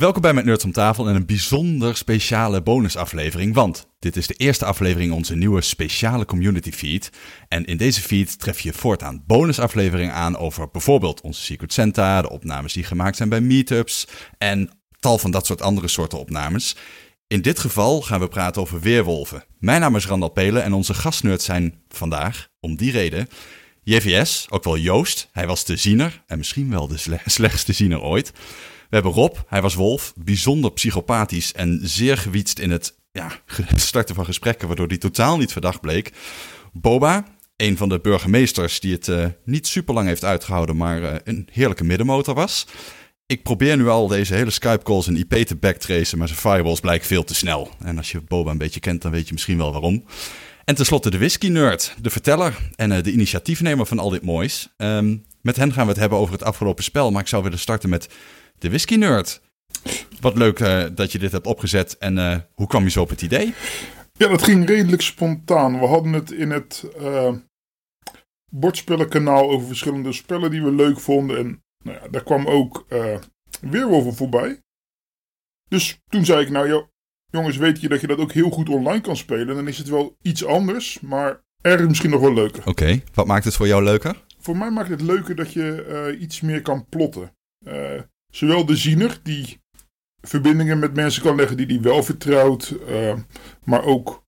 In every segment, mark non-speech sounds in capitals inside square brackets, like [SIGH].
Welkom bij Met Nerds om tafel en een bijzonder speciale bonusaflevering, want dit is de eerste aflevering onze nieuwe speciale community feed. En in deze feed tref je voortaan bonusafleveringen aan over bijvoorbeeld onze Secret Santa, de opnames die gemaakt zijn bij meetups en tal van dat soort andere soorten opnames. In dit geval gaan we praten over weerwolven. Mijn naam is Randal Pelen en onze gastnerds zijn vandaag, om die reden, JVS, ook wel Joost. Hij was de ziener en misschien wel de [LAUGHS] slechtste ziener ooit. We hebben Rob, hij was Wolf, bijzonder psychopathisch en zeer gewietst in het ja, [LAUGHS] starten van gesprekken, waardoor hij totaal niet verdacht bleek. Boba, een van de burgemeesters die het uh, niet super lang heeft uitgehouden, maar uh, een heerlijke middenmotor was. Ik probeer nu al deze hele Skype-calls en IP te backtracen, maar zijn firewalls blijken veel te snel. En als je Boba een beetje kent, dan weet je misschien wel waarom. En tenslotte de whisky-nerd, de verteller en uh, de initiatiefnemer van al dit moois. Um, met hen gaan we het hebben over het afgelopen spel, maar ik zou willen starten met de Whisky Nerd. Wat leuk uh, dat je dit hebt opgezet. En uh, hoe kwam je zo op het idee? Ja, dat ging redelijk spontaan. We hadden het in het uh, bordspellenkanaal over verschillende spellen die we leuk vonden. En nou ja, daar kwam ook Weerwolven voorbij. Dus toen zei ik, nou jongens, weet je dat je dat ook heel goed online kan spelen? Dan is het wel iets anders, maar ergens misschien nog wel leuker. Oké, okay. wat maakt het voor jou leuker? Voor mij maakt het leuker dat je iets meer kan plotten. Uh, Zowel de ziener, die verbindingen met mensen kan leggen die hij wel vertrouwt, uh, maar ook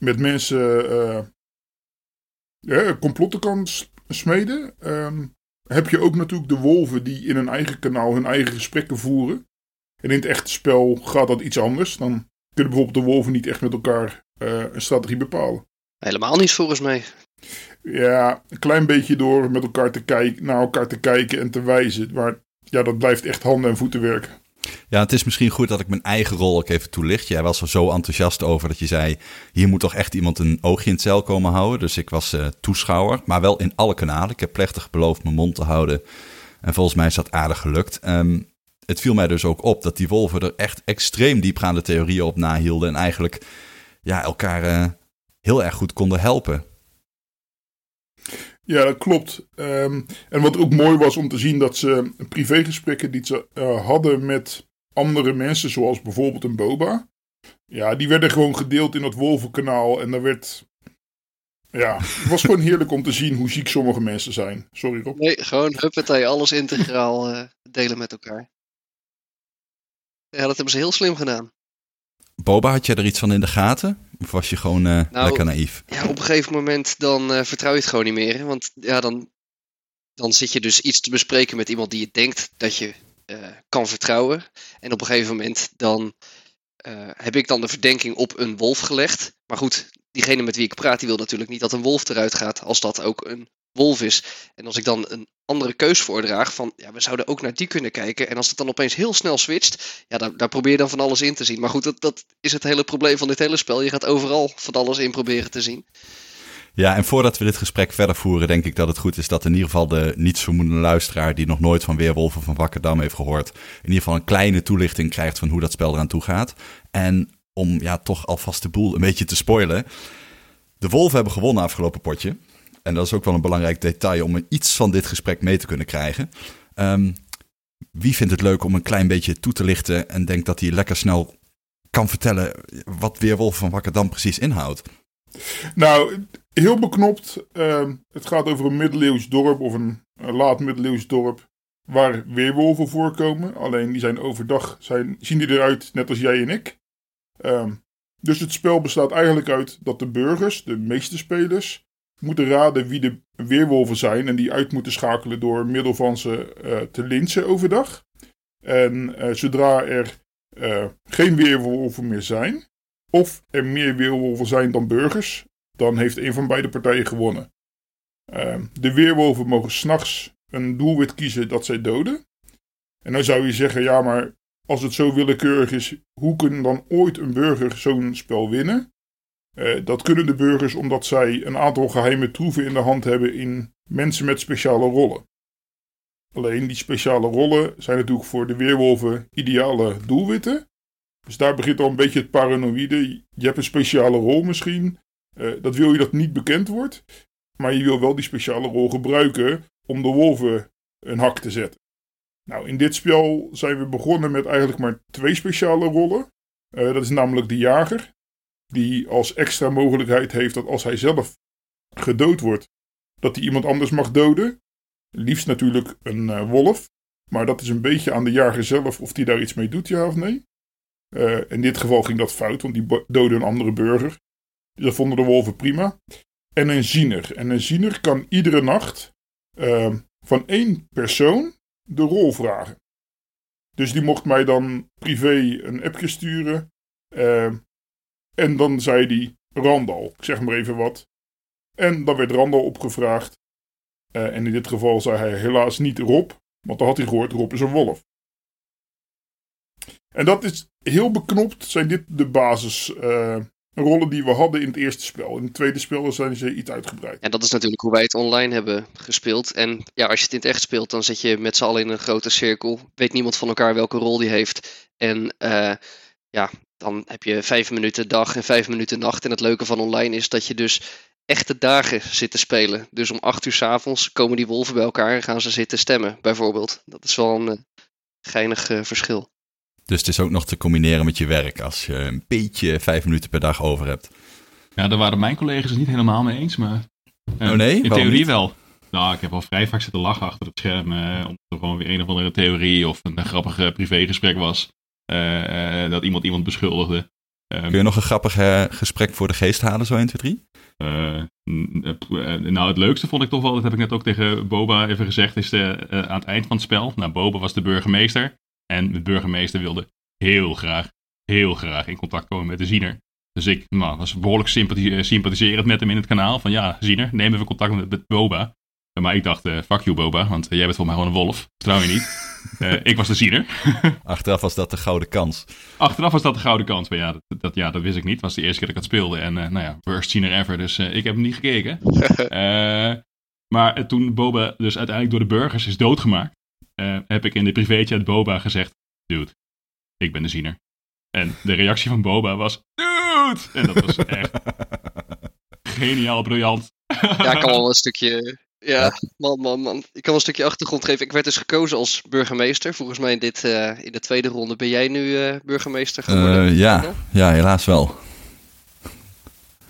met mensen uh, ja, complotten kan smeden. Uh, heb je ook natuurlijk de wolven die in hun eigen kanaal hun eigen gesprekken voeren. En in het echte spel gaat dat iets anders. Dan kunnen bijvoorbeeld de wolven niet echt met elkaar uh, een strategie bepalen. Helemaal niet volgens mij. Ja, een klein beetje door met elkaar te kijken, naar elkaar te kijken en te wijzen. Maar ja, dat blijft echt handen en voeten werken. Ja, het is misschien goed dat ik mijn eigen rol ook even toelicht. Jij was er zo enthousiast over dat je zei: hier moet toch echt iemand een oogje in het cel komen houden. Dus ik was uh, toeschouwer, maar wel in alle kanalen. Ik heb plechtig beloofd mijn mond te houden. En volgens mij is dat aardig gelukt. Um, het viel mij dus ook op dat die wolven er echt extreem diepgaande theorieën op nahielden. En eigenlijk ja, elkaar uh, heel erg goed konden helpen. Ja, dat klopt. Um, en wat ook mooi was om te zien dat ze privégesprekken die ze uh, hadden met andere mensen, zoals bijvoorbeeld een Boba. Ja, die werden gewoon gedeeld in het Wolvenkanaal. En daar werd. Ja, het was gewoon heerlijk om te zien hoe ziek sommige mensen zijn. Sorry Rob. Nee, gewoon huppatee, alles integraal uh, delen met elkaar. Ja, dat hebben ze heel slim gedaan. Boba, had je er iets van in de gaten? Of was je gewoon uh, nou, lekker naïef? Ja, op een gegeven moment dan uh, vertrouw je het gewoon niet meer. Want ja, dan, dan zit je dus iets te bespreken met iemand die je denkt dat je uh, kan vertrouwen. En op een gegeven moment dan heb ik dan de verdenking op een wolf gelegd. Maar goed, diegene met wie ik praat, die wil natuurlijk niet dat een wolf eruit gaat. Als dat ook een wolf is. En als ik dan een andere keus voordraag van ja, we zouden ook naar die kunnen kijken. En als het dan opeens heel snel switcht, ja, daar, daar probeer je dan van alles in te zien. Maar goed, dat, dat is het hele probleem van dit hele spel. Je gaat overal van alles in proberen te zien. Ja, en voordat we dit gesprek verder voeren, denk ik dat het goed is dat in ieder geval de nietsvermoedende luisteraar die nog nooit van Weerwolven van Wakkerdam heeft gehoord, in ieder geval een kleine toelichting krijgt van hoe dat spel eraan toe gaat. En om ja, toch alvast de boel een beetje te spoilen. De Wolven hebben gewonnen afgelopen potje. En dat is ook wel een belangrijk detail om iets van dit gesprek mee te kunnen krijgen. Um, wie vindt het leuk om een klein beetje toe te lichten en denkt dat hij lekker snel kan vertellen wat Weerwolf van Wakkerdam precies inhoudt? Nou, heel beknopt. Uh, het gaat over een middeleeuws dorp of een, laat middeleeuws dorp waar weerwolven voorkomen. Alleen die zijn overdag, zijn, zien die eruit net als jij en ik. Um, dus het spel bestaat eigenlijk uit dat de burgers, de meeste spelers, moeten raden wie de weerwolven zijn en die uit moeten schakelen door middel van ze uh, te linsen overdag. En uh, zodra er uh, geen weerwolven meer zijn, of er meer weerwolven zijn dan burgers, dan heeft een van beide partijen gewonnen. Ehm, de weerwolven mogen s'nachts een doelwit kiezen dat zij doden. En dan zou je zeggen, ja maar als het zo willekeurig is, hoe kan dan ooit een burger zo'n spel winnen? Uh, dat kunnen de burgers omdat zij een aantal geheime troeven in de hand hebben in mensen met speciale rollen. Alleen die speciale rollen zijn natuurlijk voor de weerwolven ideale doelwitten. Dus daar begint al een beetje het paranoïde. Je hebt een speciale rol misschien. Uh, dat wil je dat niet bekend wordt. Maar je wil wel die speciale rol gebruiken om de wolven een hak te zetten. Nou, in dit spel zijn we begonnen met eigenlijk maar twee speciale rollen. Uh, dat is namelijk de jager, die als extra mogelijkheid heeft dat als hij zelf gedood wordt, dat hij iemand anders mag doden. Liefst natuurlijk een uh, wolf, maar dat is een beetje aan de jager zelf of hij daar iets mee doet, ja of nee. Uh, in dit geval ging dat fout, want die doodde een andere burger. Dat vonden de wolven prima. En een ziener. En een ziener kan iedere nacht van één persoon de rol vragen. Dus die mocht mij dan privé een appje sturen. Uh, en dan zei die Randal, ik zeg maar even wat. En dan werd Randal opgevraagd. Uh, en in dit geval zei hij helaas niet Rob, want dan had hij gehoord Rob is een wolf. En dat is heel beknopt, zijn dit de basis uh, die we hadden in het eerste spel. In het tweede spel zijn ze iets uitgebreid. En dat is natuurlijk hoe wij het online hebben gespeeld. En ja, als je het in het echt speelt, dan zit je met z'n allen in een grote cirkel. Weet niemand van elkaar welke rol die heeft. En uh, ja, dan heb je vijf minuten dag en vijf minuten nacht. En het leuke van online is dat je dus echte dagen zit te spelen. Dus om acht uur s avonds komen die wolven bij elkaar en gaan ze zitten stemmen, bijvoorbeeld. Dat is wel een uh, geinig uh, verschil. Dus het is ook nog te combineren met je werk als je een beetje vijf minuten per dag over hebt. Ja, daar waren mijn collega's het niet helemaal mee eens, maar uh, oh nee? in theorie wel. Nou, ik heb al vrij vaak zitten lachen achter het scherm, uh, omdat er gewoon weer een of andere theorie of een grappig privégesprek was. Uh, dat iemand iemand beschuldigde. Um, Kun je nog een grappig gesprek voor de geest halen, zo 1, 2, 3? nou, het leukste vond ik toch wel, dat heb ik net ook tegen Boba even gezegd, is de, aan het eind van het spel. Nou, Boba was de burgemeester. En de burgemeester wilde heel graag, heel graag in contact komen met de ziener. Dus ik nou, was behoorlijk sympathiserend met hem in het kanaal. Van ja, ziener, neem even contact met, met Boba. Maar ik dacht, uh, fuck you Boba, want jij bent volgens mij gewoon een wolf. Trouw je niet. Uh, [LAUGHS] ik was de ziener. [LAUGHS] Achteraf was dat de gouden kans. Achteraf was dat de gouden kans. Maar ja, dat, dat ja, dat wist ik niet. Het was de eerste keer dat ik het speelde. En uh, nou ja, worst ziener ever. Dus ik heb hem niet gekeken. [LAUGHS] maar toen Boba dus uiteindelijk door de burgers is doodgemaakt. Uh, heb ik in de privéchat Boba gezegd: Dude, ik ben de ziener. En de reactie van Boba was: Dude! En dat was echt geniaal, briljant. Ja, ik kan wel een stukje. Ja, man, man, man. Ik kan wel een stukje achtergrond geven. Ik werd dus gekozen als burgemeester. Volgens mij in, dit, uh, in de tweede ronde ben jij nu uh, burgemeester geworden. ja, ja, helaas wel.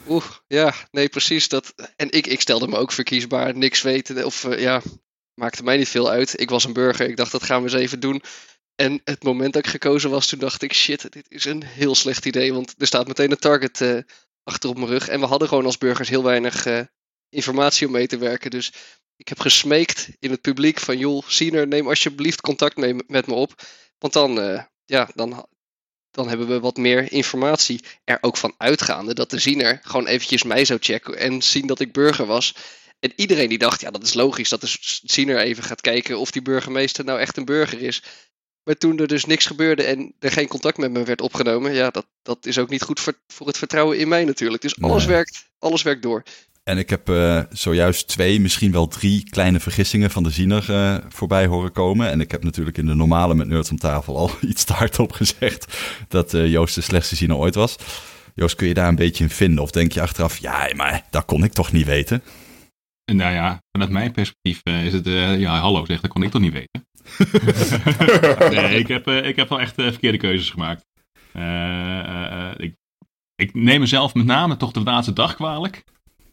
Oeh, ja, nee, precies. Dat. En ik, ik stelde me ook verkiesbaar, niks weten. Of ja, maakte mij niet veel uit. Ik was een burger. Ik dacht, dat gaan we eens even doen. En het moment dat ik gekozen was, toen dacht ik, shit, dit is een heel slecht idee. Want er staat meteen een target achter op mijn rug. En we hadden gewoon als burgers heel weinig informatie om mee te werken. Dus ik heb gesmeekt in het publiek van, joh, Siener, neem alsjeblieft contact mee met me op. Want dan, uh, ja, dan, dan hebben we wat meer informatie. Er ook van uitgaande dat de ziener gewoon eventjes mij zou checken en zien dat ik burger was. En iedereen die dacht, ja, dat is logisch dat de ziener even gaat kijken of die burgemeester nou echt een burger is. Maar toen er dus niks gebeurde en er geen contact met me werd opgenomen, ja, dat, dat is ook niet goed voor, voor het vertrouwen in mij natuurlijk. Dus alles, nee. werkt, alles werkt door. En ik heb uh, zojuist twee, misschien wel drie kleine vergissingen van de ziener uh, voorbij horen komen. En ik heb natuurlijk in de normale met Nerds om tafel al [LAUGHS] iets te hard gezegd dat uh, Joost de slechtste ziener ooit was. Joost, kun je daar een beetje in vinden? Of denk je achteraf, ja, maar dat kon ik toch niet weten? Nou ja, vanuit mijn perspectief uh, is het, uh, ja, hallo zeg, dat kon ik toch niet weten. [LAUGHS] nee, ik heb, uh, ik heb wel echt verkeerde keuzes gemaakt. ik, ik neem mezelf met name toch de laatste dag kwalijk.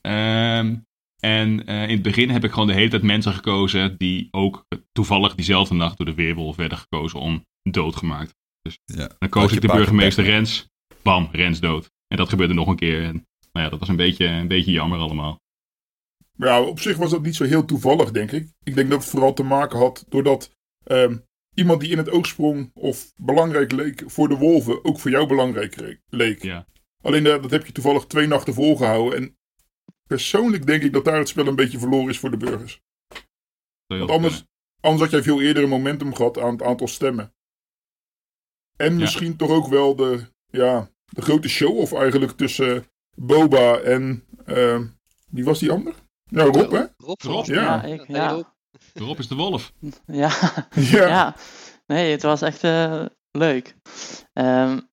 Ehm, en in het begin heb ik gewoon de hele tijd mensen gekozen die ook toevallig diezelfde nacht door de weerwolf werden gekozen om doodgemaakt. Dus ja, dan koos ik de burgemeester Rens, bam, Rens dood. En dat gebeurde nog een keer. En, nou ja, dat was een beetje, een beetje jammer allemaal. Ja, op zich was dat niet zo heel toevallig, denk ik. Ik denk dat het vooral te maken had doordat um, iemand die in het oog sprong of belangrijk leek voor de wolven ook voor jou belangrijk leek. Ja. Alleen uh, dat heb je toevallig twee nachten volgehouden. En persoonlijk denk ik dat daar het spel een beetje verloren is voor de burgers. Want anders, anders had jij veel eerder een momentum gehad aan het aantal stemmen. En ja. misschien toch ook wel de, ja, de grote show-off eigenlijk tussen Boba en... Uh, wie was die ander? Ja, Rob, hè? Rob, Rob. Ja, ja, ik, ja. Rob. Rob is de wolf. [LAUGHS] Ja, ja. ja. nee, het was echt uh, leuk. Um,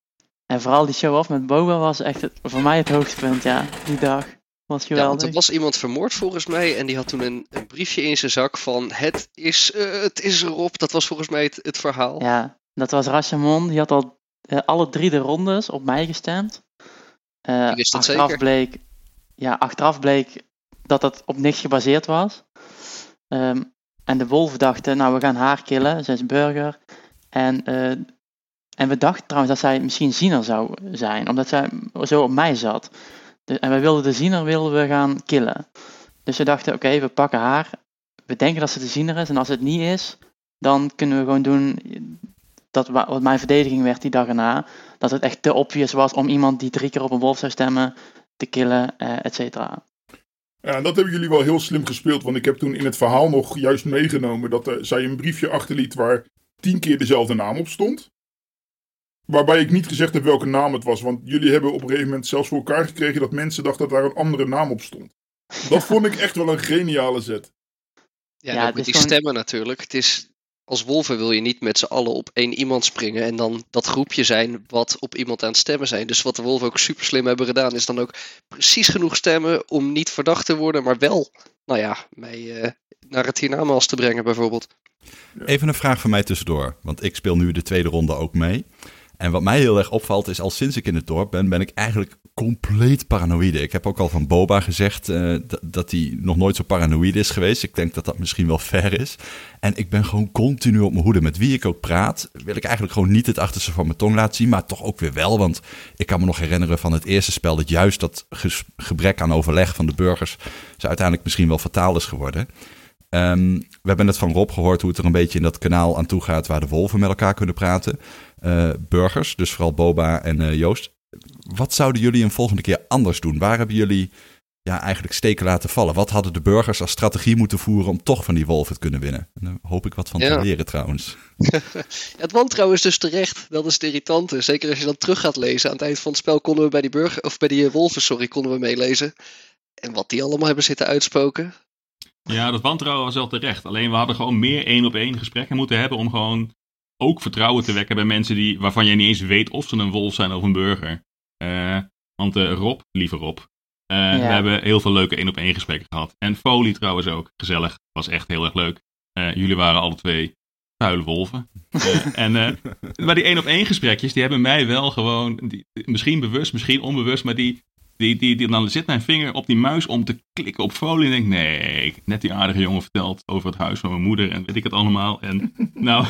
en vooral die show-off met Boba was echt het, voor mij het hoogtepunt, ja, die dag. Want geweldig. er was iemand vermoord volgens mij en die had toen een, een briefje in zijn zak van het is, eh, het is erop. Dat was volgens mij het, het verhaal. Ja, dat was Rashomon. Die had al eh, alle drie de rondes op mij gestemd. Dat achteraf zeker. bleek, ja, achteraf bleek dat het op niks gebaseerd was. Ehm, en de wolven dachten, nou we gaan haar killen, zij is burger. En, en we dachten trouwens dat zij misschien ziener zou zijn, omdat zij zo op mij zat. En we wilden de ziener wilden we gaan killen. Dus we dachten, oké, we pakken haar. We denken dat ze de ziener is. En als het niet is, dan kunnen we gewoon doen dat wa- wat mijn verdediging werd die dag erna. Dat het echt te obvious was om iemand die drie keer op een wolf zou stemmen te killen, eh et cetera. Ja, dat hebben jullie wel heel slim gespeeld. Want ik heb toen in het verhaal nog juist meegenomen dat eh, zij een briefje achterliet waar tien keer dezelfde naam op stond. Waarbij ik niet gezegd heb welke naam het was. Want jullie hebben op een gegeven moment zelfs voor elkaar gekregen dat mensen dachten dat daar een andere naam op stond. Dat vond ik echt wel een geniale zet. Ja, Ja, met is die gewoon- stemmen natuurlijk. Het is, als wolven wil je niet met z'n allen op één iemand springen en dan dat groepje zijn wat op iemand aan het stemmen zijn. Dus wat de wolven ook super slim hebben gedaan, is dan ook precies genoeg stemmen om niet verdacht te worden, maar wel, nou ja, mij eh, naar het hiernamaals te brengen bijvoorbeeld. Even een vraag van mij tussendoor, want ik speel nu de tweede ronde ook mee. En wat mij heel erg opvalt is, al sinds ik in het dorp ben, ben ik eigenlijk compleet paranoïde. Ik heb ook al van Boba gezegd eh, dat- hij nog nooit zo paranoïde is geweest. Ik denk dat dat misschien wel fair is. En ik ben gewoon continu op mijn hoede. Met wie ik ook praat, wil ik eigenlijk gewoon niet het achterste van mijn tong laten zien. Maar toch ook weer wel, want ik kan me nog herinneren van het eerste spel... dat juist dat gebrek aan overleg van de burgers... ze uiteindelijk misschien wel fataal is geworden. Ehm, we hebben net van Rob gehoord hoe het er een beetje in dat kanaal aan toe gaat waar de wolven met elkaar kunnen praten. Eh, burgers, dus vooral Boba en eh, Joost. Wat zouden jullie een volgende keer anders doen? Waar hebben jullie ja, eigenlijk steken laten vallen? Wat hadden de burgers als strategie moeten voeren om toch van die wolven te kunnen winnen? En daar hoop ik wat van te leren trouwens. [LAUGHS] Ja, het wantrouwen is dus terecht. Dat is het irritante. Zeker als je dan terug gaat lezen. Aan het eind van het spel konden we bij die, burger, of bij die eh, wolven sorry, konden we meelezen. En wat die allemaal hebben zitten uitspoken. Ja, dat wantrouwen was wel terecht. Alleen we hadden gewoon meer één op één gesprekken moeten hebben om gewoon ook vertrouwen te wekken bij mensen die, waarvan je niet eens weet of ze een wolf zijn of een burger. Eh, want eh, Rob, lieve Rob, eh, we hebben heel veel leuke één op één gesprekken gehad. En Foley trouwens ook, gezellig, was echt heel erg leuk. Eh, jullie waren alle twee vuile wolven. Eh, [LAUGHS] en, eh, maar die één op één gesprekjes, die hebben mij wel gewoon, die, misschien bewust, misschien onbewust, maar die, die, die, die, dan zit mijn vinger op die muis om te klikken op folie. En denk ik, nee, ik heb net die aardige jongen verteld over het huis van mijn moeder en weet ik het allemaal. En [LAUGHS] nou,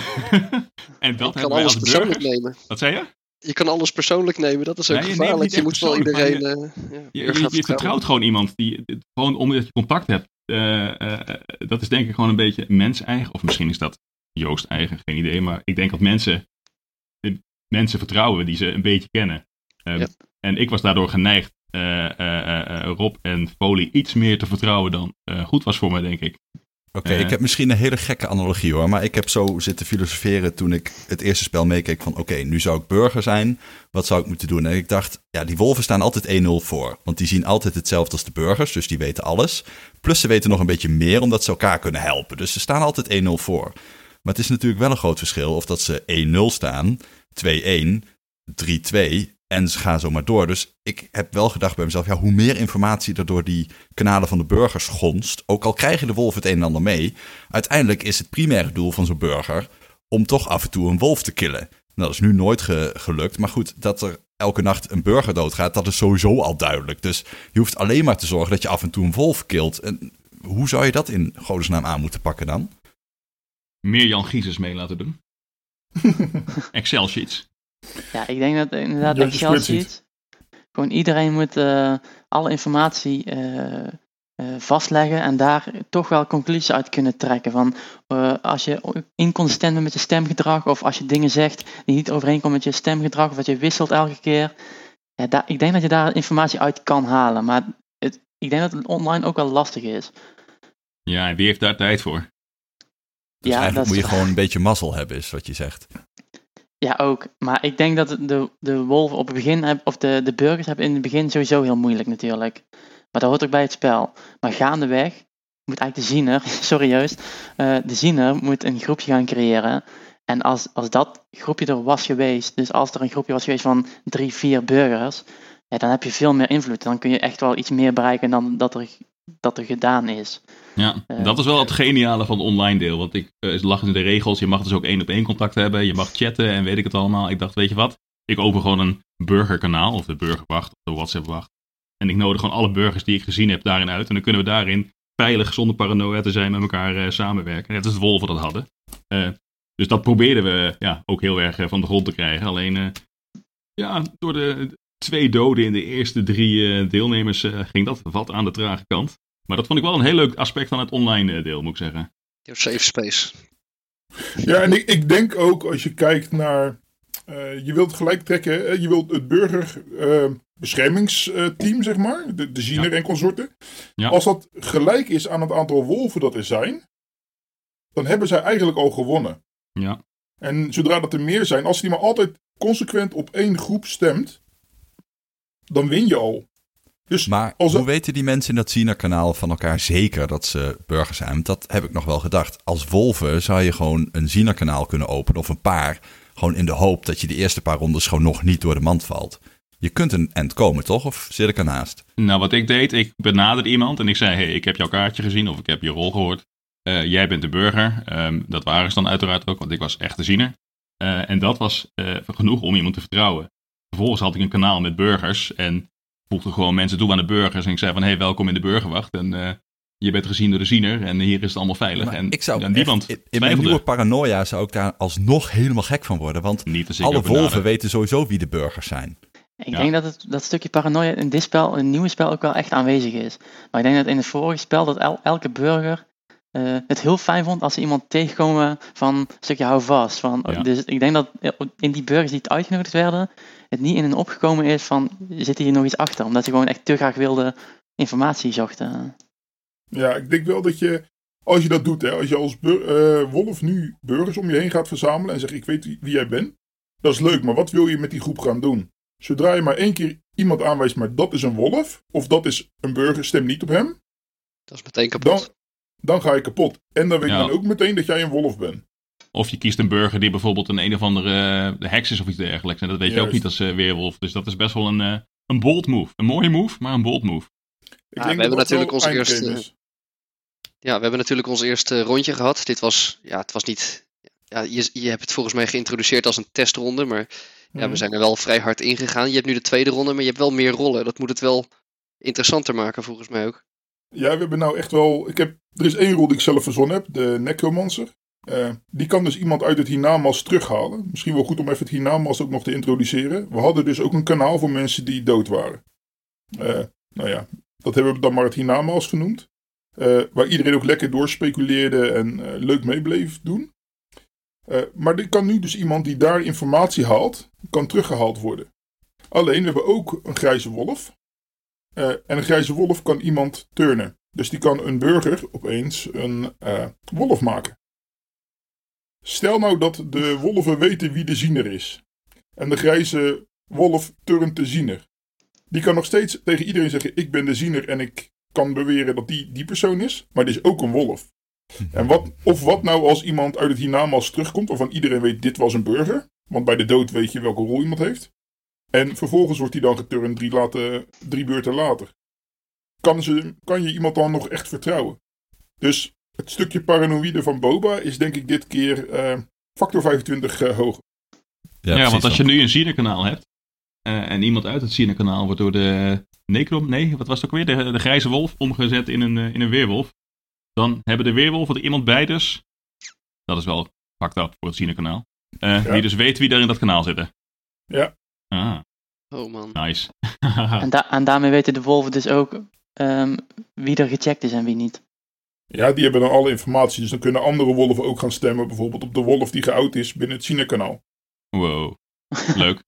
[LAUGHS] en dat je kan alles als persoonlijk burgers. nemen. Wat zei je? Je kan alles persoonlijk nemen. Dat is ook Nee, je gevaarlijk. Je echt moet wel iedereen... maar eh, ja, Je, je, je vertrouwt gewoon iemand. Die, gewoon omdat je contact hebt. Eh, eh, dat is denk ik gewoon een beetje mens-eigen. Of misschien is dat Joost-eigen, geen idee. Maar ik denk dat mensen mensen vertrouwen die ze een beetje kennen. Eh, Ja. En ik was daardoor geneigd eh, eh, eh, Rob en Foley iets meer te vertrouwen dan eh, goed was voor mij, denk ik. Oké, ik heb misschien een hele gekke analogie hoor. Maar ik heb zo zitten filosoferen toen ik het eerste spel meekeek van... oké, nu zou ik burger zijn. Wat zou ik moeten doen? En ik dacht, ja, die wolven staan altijd 1-0 voor. Want die zien altijd hetzelfde als de burgers, dus die weten alles. Plus ze weten nog een beetje meer, omdat ze elkaar kunnen helpen. Dus ze staan altijd 1-0 voor. Maar het is natuurlijk wel een groot verschil of dat ze 1-0 staan, 2-1, 3-2 en ze gaan zo maar door. Dus ik heb wel gedacht bij mezelf, ja, hoe meer informatie er door die kanalen van de burgers gonst, ook al krijgen de wolven het een en ander mee, uiteindelijk is het primaire doel van zo'n burger om toch af en toe een wolf te killen. Nou, dat is nu nooit ge- gelukt, maar goed, dat er elke nacht een burger doodgaat, dat is sowieso al duidelijk. Dus je hoeft alleen maar te zorgen dat je af en toe een wolf kilt. En hoe zou je dat in godesnaam aan moeten pakken dan? Meer Jan Giezes mee laten doen. [LAUGHS] Excel sheets. Ja, ik denk dat inderdaad Excel de spreadsheet. sheets. Gewoon iedereen moet eh, alle informatie eh, eh, vastleggen en daar toch wel conclusies uit kunnen trekken. Van eh, als je inconsistent bent met je stemgedrag of als je dingen zegt die niet overeenkomen met je stemgedrag of dat je wisselt elke keer. Ja, daar, ik denk dat je daar informatie uit kan halen, maar het, ik denk dat het online ook wel lastig is. Ja, en wie heeft daar tijd voor? Dus Ja, eigenlijk dat moet is- je gewoon een beetje mazzel hebben, is wat je zegt. Ja, ook. Maar ik denk dat de, de wolven op het begin, heb- of de, de burgers hebben in het begin sowieso heel moeilijk natuurlijk. Maar dat hoort ook bij het spel. Maar gaandeweg moet eigenlijk de ziener, [LAUGHS] sorry Joost, eh, de ziener moet een groepje gaan creëren. En als, als dat groepje er was geweest, dus als er een groepje was geweest van drie, vier burgers, ja, dan heb je veel meer invloed. Dan kun je echt wel iets meer bereiken dan dat er, dat er gedaan is. Ja, Eh, dat is wel het geniale van het online deel. Want ik uh, lag in de regels. Je mag dus ook één op één contact hebben. Je mag chatten en weet ik het allemaal. Ik dacht, weet je wat? Ik open gewoon een burgerkanaal. Of de burgerwacht. Of de WhatsApp-wacht. En ik nodig gewoon alle burgers die ik gezien heb daarin uit. En dan kunnen we daarin veilig, zonder paranoia te zijn, met elkaar uh, samenwerken. Net als de wolven dat hadden. Dus dat probeerden we ja, ook heel erg van de grond te krijgen. Alleen, ja, door de twee doden in de eerste drie deelnemers ging dat wat aan de trage kant. Maar dat vond ik wel een heel leuk aspect van het online deel, moet ik zeggen. Your safe space. Ja, en ik, ik denk ook als je kijkt naar. Uh, je wilt gelijk trekken, je wilt het burgerbeschermingsteam, uh, zeg maar, de, de Ziener ja. en consorten. Ja. Als dat gelijk is aan het aantal wolven dat er zijn, dan hebben zij eigenlijk al gewonnen. Ja. En zodra dat er meer zijn, als die maar altijd consequent op één groep stemt, dan win je al. Dus maar hoe weten die mensen in dat Ziener-kanaal van elkaar zeker dat ze burgers zijn? Want dat heb ik nog wel gedacht. Als wolven zou je gewoon een Ziener-kanaal kunnen openen of een paar. Gewoon in de hoop dat je de eerste paar rondes gewoon nog niet door de mand valt. Je kunt een end komen, toch? Of zit ik ernaast? Nou, wat ik deed, ik benaderde iemand en ik zei... hey, ik heb jouw kaartje gezien of ik heb je rol gehoord. Uh, jij bent de burger. Um, dat waren ze dan uiteraard ook, want ik was echt de ziener. Uh, en dat was uh, genoeg om iemand te vertrouwen. Vervolgens had ik een kanaal met burgers en voegde gewoon mensen toe aan de burgers. En ik zei van, hey, welkom in de burgerwacht. En uh, je bent gezien door de ziener en hier is het allemaal veilig. Maar en ik zou ja, niemand echt, in mijn nieuwe paranoia zou ik daar alsnog helemaal gek van worden. Want alle wolven weten sowieso wie de burgers zijn. Ik ja. denk dat het, dat stukje paranoia in dit spel, in het nieuwe spel, ook wel echt aanwezig is. Maar ik denk dat in het vorige spel dat el, elke burger uh, het heel fijn vond als ze iemand tegenkomen van een stukje hou vast. Van, Ja. Dus ik denk dat in die burgers die het uitgenodigd werden, het niet in hen opgekomen is van zit hier nog iets achter. Omdat ze gewoon echt te graag wilden informatie zochten. Ja, ik denk wel dat je, als je dat doet, hè, als je als uh, wolf nu burgers om je heen gaat verzamelen en zegt ik weet wie, wie jij bent, dat is leuk, maar wat wil je met die groep gaan doen? Zodra je maar één keer iemand aanwijst, maar dat is een wolf, of dat is een burger, stem niet op hem, Dat is meteen kapot. dan, dan ga je kapot. En dan weet Ja. men ook meteen dat jij een wolf bent. Of je kiest een burger die bijvoorbeeld een een of andere uh, heks is of iets dergelijks. En dat weet je ook niet als uh, weerwolf. Dus dat is best wel een, uh, een bold move. Een mooie move, maar een bold move. Ik Ja, denk we hebben natuurlijk onze eerste-. Ja, we hebben natuurlijk ons eerste rondje gehad. Dit was, ja, het was niet. Ja, je, je hebt het volgens mij geïntroduceerd als een testronde, maar ja, Mhm. we zijn er wel vrij hard ingegaan. Je hebt nu de tweede ronde, maar je hebt wel meer rollen. Dat moet het wel interessanter maken, volgens mij ook. Ja, we hebben nou echt wel. Ik heb, er is één rol die ik zelf verzonnen heb, de Necromancer. Eh, die kan dus iemand uit het hiernamaals terughalen. Misschien wel goed om even het hiernamaals ook nog te introduceren. We hadden dus ook een kanaal voor mensen die dood waren. Eh, nou ja, dat hebben we dan maar het hiernamaals genoemd. Eh, waar iedereen ook lekker doorspeculeerde en leuk mee bleef doen. Maar er kan nu dus iemand die daar informatie haalt, kan teruggehaald worden. Alleen, we hebben ook een grijze wolf. En een grijze wolf kan iemand turnen. Dus die kan een burger opeens een wolf maken. Stel nou dat de wolven weten wie de ziener is. En de grijze wolf turnt de ziener. Die kan nog steeds tegen iedereen zeggen: Ik ben de ziener en ik kan beweren dat die die persoon is. Maar die is ook een wolf. [LAUGHS] En wat, of wat nou als iemand uit het hiernamaals terugkomt, waarvan iedereen weet: Dit was een burger. Want bij de dood weet je welke rol iemand heeft. En vervolgens wordt hij dan geturnd drie, later, drie beurten later. Kan, ze, kan je iemand dan nog echt vertrouwen? Dus het stukje paranoïde van Boba is denk ik dit keer eh, factor 25 eh, hoger. Ja, want als je dat. nu een Ziener-kanaal hebt. eh, en iemand uit het Ziener-kanaal wordt door de Necrom, nee, wat was het ook weer? De, de grijze wolf omgezet in een, in een weerwolf. Dan hebben de weerwolven er iemand bij dus. Dat is wel fucked up voor het Ziener-kanaal. eh, Ja. Die dus weet wie daar in dat kanaal zitten. Ja. Ah, Oh man. nice. [LAUGHS] En, da- en daarmee weten de wolven dus ook ehm, wie er gecheckt is en wie niet. Ja, die hebben dan alle informatie. Dus dan kunnen andere wolven ook gaan stemmen. Bijvoorbeeld op de wolf die geout is binnen het China-kanaal. wow. Leuk.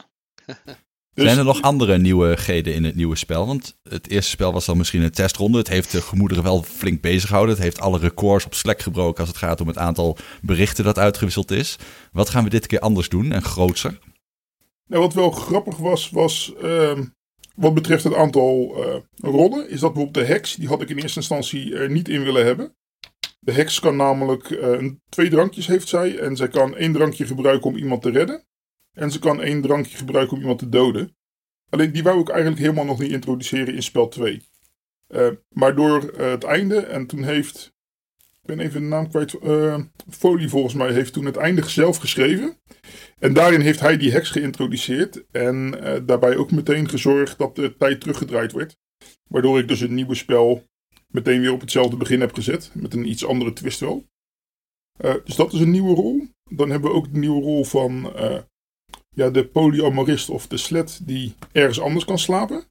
[LAUGHS] Dus Zijn er nog andere nieuwigheden in het nieuwe spel? Want het eerste spel was dan misschien een testronde. Het heeft de gemoederen wel flink bezig gehouden. Het heeft alle records op Slack gebroken als het gaat om het aantal berichten dat uitgewisseld is. Wat gaan we dit keer anders doen en grootser? Nou, wat wel grappig was, was ehm, wat betreft het aantal eh, rollen, is dat bijvoorbeeld de heks, die had ik in eerste instantie er niet in willen hebben. De heks kan namelijk eh, twee drankjes heeft zij en zij kan één drankje gebruiken om iemand te redden. En ze kan één drankje gebruiken om iemand te doden. Alleen die wou ik eigenlijk helemaal nog niet introduceren in spel 2. Uh, maar door het einde, en toen heeft, ik ben even de naam kwijt, Foley volgens mij heeft toen het einde zelf geschreven. En daarin heeft hij die heks geïntroduceerd en daarbij ook meteen gezorgd dat de tijd teruggedraaid werd. Waardoor ik dus het nieuwe spel meteen weer op hetzelfde begin heb gezet, met een iets andere twist wel. dus dat is een nieuwe rol. Dan hebben we ook de nieuwe rol van ja, de polyamorist of de slet die ergens anders kan slapen.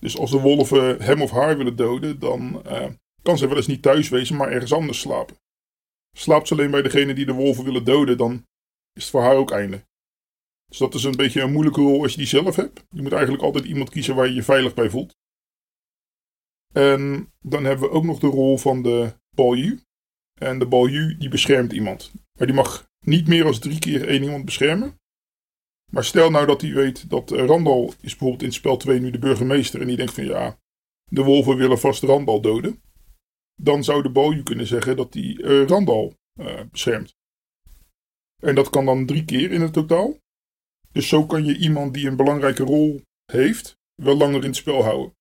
Dus als de wolven hem of haar willen doden, dan kan ze wel eens niet thuis wezen, maar ergens anders slapen. Slaapt ze alleen bij degene die de wolven willen doden, dan is het voor haar ook einde. Dus dat is een beetje een moeilijke rol als je die zelf hebt. Je moet eigenlijk altijd iemand kiezen waar je je veilig bij voelt. En dan hebben we ook nog de rol van de balju. En de balju die beschermt iemand. Maar die mag niet meer dan drie keer één iemand beschermen. Maar stel nou dat hij weet dat uh, Randal is bijvoorbeeld in spel 2 nu de burgemeester. En die denkt van ja, de wolven willen vast Randal doden. Dan zou de balju kunnen zeggen dat hij uh, Randal uh, beschermt. En dat kan dan drie keer in het totaal. Dus zo kan je iemand die een belangrijke rol heeft, wel langer in het spel houden.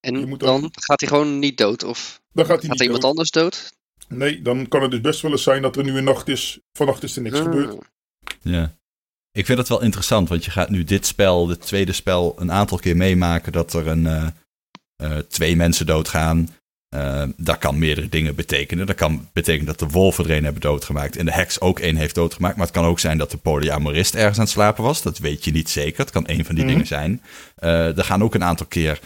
En dan, dan, gaat hij gewoon niet dood? Of dan gaat, hij gaat iemand anders dood? Nee, dan kan het dus best wel eens zijn dat er nu een nacht is. Vannacht is er niks Ah. gebeurd. Ja. Ik vind dat wel interessant, want je gaat nu dit spel, dit tweede spel, een aantal keer meemaken dat er een, uh, uh, twee mensen doodgaan. Uh, dat kan meerdere dingen betekenen. Dat kan betekenen dat de wolven er een hebben doodgemaakt en de heks ook één heeft doodgemaakt. Maar het kan ook zijn dat de polyamorist ergens aan het slapen was. Dat weet je niet zeker. Het kan één van die Mhm. dingen zijn. Uh, er gaan ook een aantal keer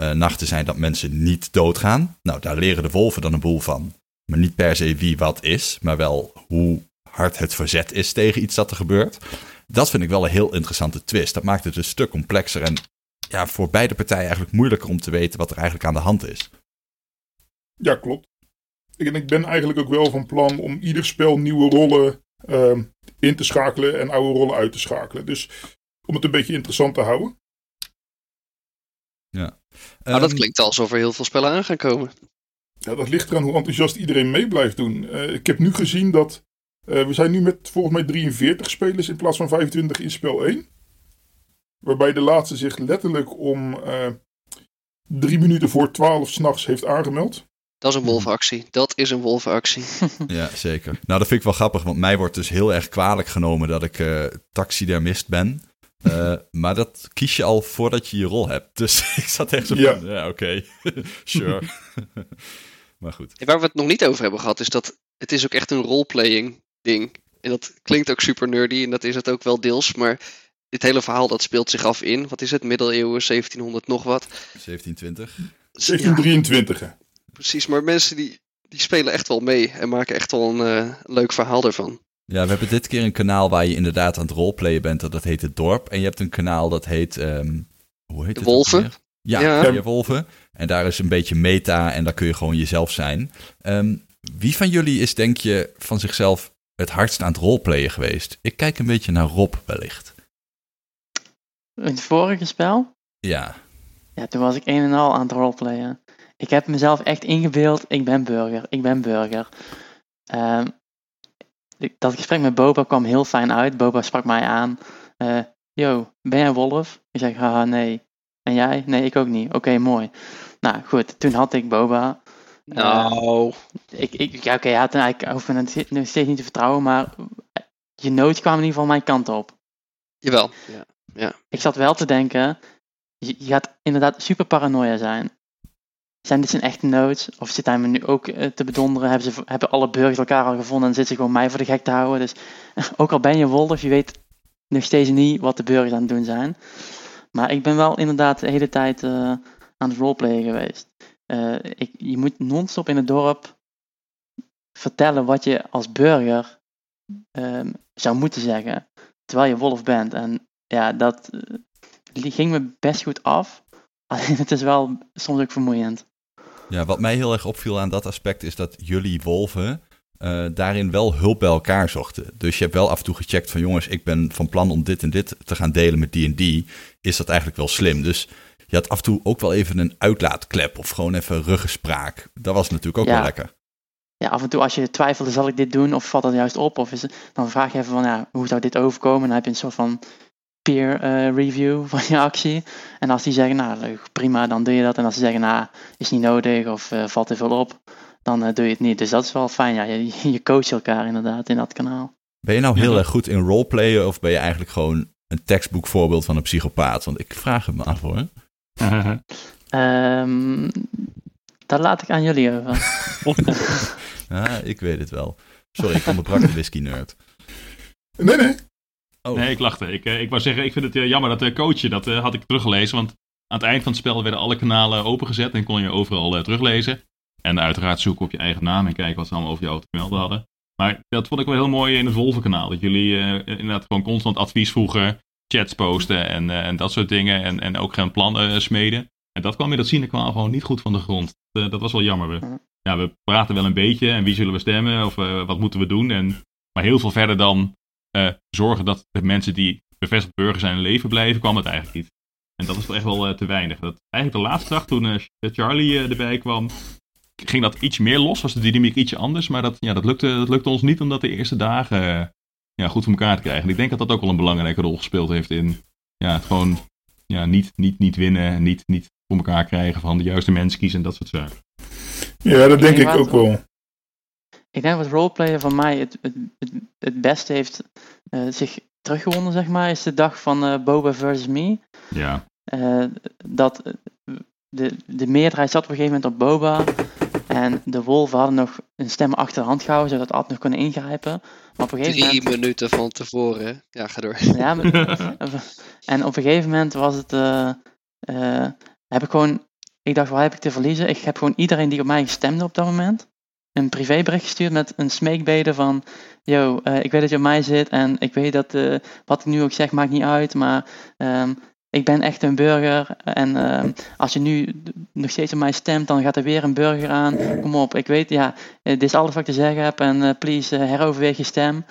uh, nachten zijn dat mensen niet doodgaan. Nou, daar leren de wolven dan een boel van. Maar niet per se wie wat is, maar wel hoe hard het verzet is tegen iets dat er gebeurt. Dat vind ik wel een heel interessante twist. Dat maakt het een stuk complexer en ja, voor beide partijen eigenlijk moeilijker om te weten wat er eigenlijk aan de hand is. Ja, klopt. En ik ben eigenlijk ook wel van plan om ieder spel nieuwe rollen uh, in te schakelen en oude rollen uit te schakelen. Dus om het een beetje interessant te houden. Ja. Maar Um, dat klinkt alsof er heel veel spellen aan gaan komen. Ja, dat ligt eraan hoe enthousiast iedereen mee blijft doen. Uh, ik heb nu gezien dat uh, we zijn nu met volgens mij 43 spelers in plaats van 25 in spel 1. Waarbij de laatste zich letterlijk om uh, drie minuten voor 12 s'nachts heeft aangemeld. Dat is een wolvenactie. Dat is een wolvenactie. [LAUGHS] ja, zeker. Nou, dat vind ik wel grappig, want mij wordt dus heel erg kwalijk genomen dat ik uh, taxidermist ben. Uh, [LAUGHS] maar dat kies je al voordat je je rol hebt. Dus [LAUGHS] ik zat echt zo Ja. van, ja, oké, sure. maar goed. En waar we het nog niet over hebben gehad, is dat het is ook echt een roleplaying ding. En dat klinkt ook super nerdy en dat is het ook wel deels. Maar dit hele verhaal dat speelt zich af in, wat is het, middeleeuwen, 1700 nog wat. 1720. 1723. hè. Precies, maar mensen die, die spelen echt wel mee en maken echt wel een uh, leuk verhaal ervan. Ja, we hebben dit keer een kanaal waar je inderdaad aan het roleplayen bent. Dat heet het dorp. En je hebt een kanaal dat heet... Um, hoe heet de het Wolven. Ja, Ja. ja. Wolven. En daar is een beetje meta en daar kun je gewoon jezelf zijn. Um, wie van jullie is denk je van zichzelf het hardst aan het roleplayen geweest? Ik kijk een beetje naar Rob wellicht. In het vorige spel? Ja. Ja, toen was ik een en al aan het roleplayen. Ik heb mezelf echt ingebeeld, ik ben burger, ik ben burger. Um, dat gesprek met Boba kwam heel fijn uit. Boba sprak mij aan. Uh, Yo, ben jij wolf? Ik zeg, haha, nee. En jij? Nee, ik ook niet. Oké, okay, mooi. Nou, goed. Toen had ik Boba. Nou. Uh, ik, ik, ja, oké, okay, ja, toen, ik hoef me nog steeds niet te vertrouwen, maar je nood kwam in ieder geval mijn kant op. Jawel, ja. ja. Ik zat wel te denken, je, je gaat inderdaad super paranoia zijn. Zijn dit zijn echte notes? Of zit hij me nu ook uh, te bedonderen? Hebben, ze, hebben alle burgers elkaar al gevonden en zitten ze gewoon mij voor de gek te houden? Dus [LAUGHS] ook al ben je wolf, je weet nog steeds niet wat de burgers aan het doen zijn. Maar ik ben wel inderdaad de hele tijd uh, aan het roleplayen geweest. Uh, ik, je moet non-stop in het dorp vertellen wat je als burger um, zou moeten zeggen. Terwijl je wolf bent. En ja, dat ging me best goed af. [LAUGHS] Alleen het is wel soms ook vermoeiend. Ja, wat mij heel erg opviel aan dat aspect is dat jullie wolven uh, daarin wel hulp bij elkaar zochten. Dus je hebt wel af en toe gecheckt van jongens, ik ben van plan om dit en dit te gaan delen met die en die. Is dat eigenlijk wel slim? Dus je had af en toe ook wel even een uitlaatklep of gewoon even ruggespraak. Dat was natuurlijk ook ja. wel lekker. Ja, af en toe als je twijfelde, zal ik dit doen of valt dat juist op? Of is het, dan vraag je even van, ja, hoe zou dit overkomen? En dan heb je een soort van peer eh, review [LAUGHS] van je actie. En als die zeggen, nou leuk, prima, dan doe je dat. En als ze zeggen, nou, is niet nodig of uh, valt te veel op, dan doe je het niet. Dus dat is wel fijn. Ja, je, [LAUGHS] je coacht elkaar inderdaad in dat kanaal. Ben je nou heel erg goed in roleplayen of ben je eigenlijk gewoon een tekstboek voorbeeld van een psychopaat? Want ik vraag het me af hoor. um, [LAUGHS] dat laat ik aan jullie over. ja, ik weet het wel. Sorry, ik onderbrak de whisky nerd. Nee, nee. Oh. Nee, ik lachte. Ik, ik wou zeggen, ik vind het jammer dat de coachje, dat had ik teruggelezen. Want aan het eind van het spel werden alle kanalen opengezet en kon je overal teruglezen. En uiteraard zoeken op je eigen naam en kijken wat ze allemaal over jou te melden hadden. Maar dat vond ik wel heel mooi in het Wolvenkanaal. Dat jullie uh, inderdaad gewoon constant advies vroegen, chats posten en, uh, en dat soort dingen. En, en ook geen plannen uh, smeden. En dat kwam in dat Cinekanaal gewoon niet goed van de grond. dat was wel jammer. We, ja, we praten wel een beetje en wie zullen we stemmen of wat moeten we doen. En, maar heel veel verder dan zorgen dat de mensen die bevestigd burger zijn in leven blijven, kwam het eigenlijk niet. En dat is toch echt wel te weinig. Dat, eigenlijk de laatste dag toen Charlie erbij kwam, ging dat iets meer los, was de dynamiek ietsje anders. Maar dat, ja, dat, lukte, dat lukte ons niet om dat de eerste dagen uh, ja, goed voor elkaar te krijgen. En ik denk dat dat ook wel een belangrijke rol gespeeld heeft in ja, het gewoon ja, niet, niet, niet winnen, niet, niet voor elkaar krijgen van de juiste mensen kiezen en dat soort zaken. Ja, dat denk ik, ook wel. Ik denk dat roleplayer van mij het, het, het, het beste heeft uh, zich teruggewonnen, zeg maar, is de dag van uh, Boba versus Me. Ja. Uh, dat de, de meerderheid zat op een gegeven moment op Boba. En de wolven hadden nog een stem achter de hand gehouden, zodat Ad nog kunnen ingrijpen. Maar op een gegeven Drie moment... minuten van tevoren, ja, ga door. Ja, maar... [LAUGHS] en op een gegeven moment was het... Uh, uh, heb ik gewoon... Ik dacht, wat heb ik te verliezen? Ik heb gewoon iedereen die op mij gestemde op dat moment... een privébericht gestuurd met een smeekbede van... Yo, uh, ik weet dat je op mij zit en ik weet dat wat ik nu ook zeg maakt niet uit, maar... Um, ik ben echt een burger en uh, als je nu nog steeds op mij stemt, dan gaat er weer een burger aan. Kom op, ik weet, ja, dit is alles wat ik te zeggen heb en uh, please heroverweeg je stem.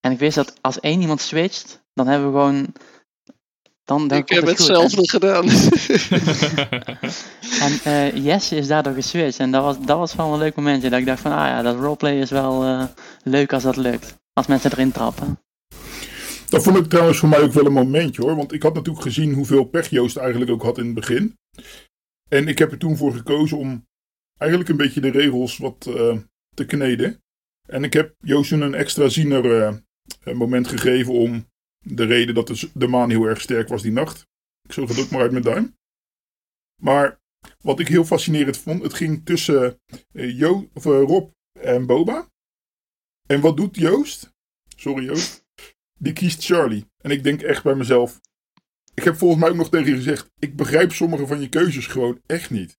En ik wist dat als één iemand switcht, dan hebben we gewoon... Dan, dan ik heb het hetzelfde gedaan. en Jesse is daardoor geswitcht en dat was, dat was wel een leuk momentje. Dat ik dacht van, ah ja, dat roleplay is wel leuk als dat lukt. Als mensen erin trappen. Dat vond ik trouwens voor mij ook wel een momentje hoor. Want ik had natuurlijk gezien hoeveel pech Joost eigenlijk ook had in het begin. En ik heb er toen voor gekozen om eigenlijk een beetje de regels wat uh, te kneden. En ik heb Joost een extra ziener uh, moment gegeven om de reden dat de, de maan heel erg sterk was die nacht. Ik zoog het ook maar uit mijn duim. Maar wat ik heel fascinerend vond, het ging tussen uh, jo of, Rob en Boba. En wat doet Joost? Sorry Joost die kiest Charlie. En ik denk echt bij mezelf. Ik heb volgens mij ook nog tegen je gezegd. Ik begrijp sommige van je keuzes gewoon echt niet.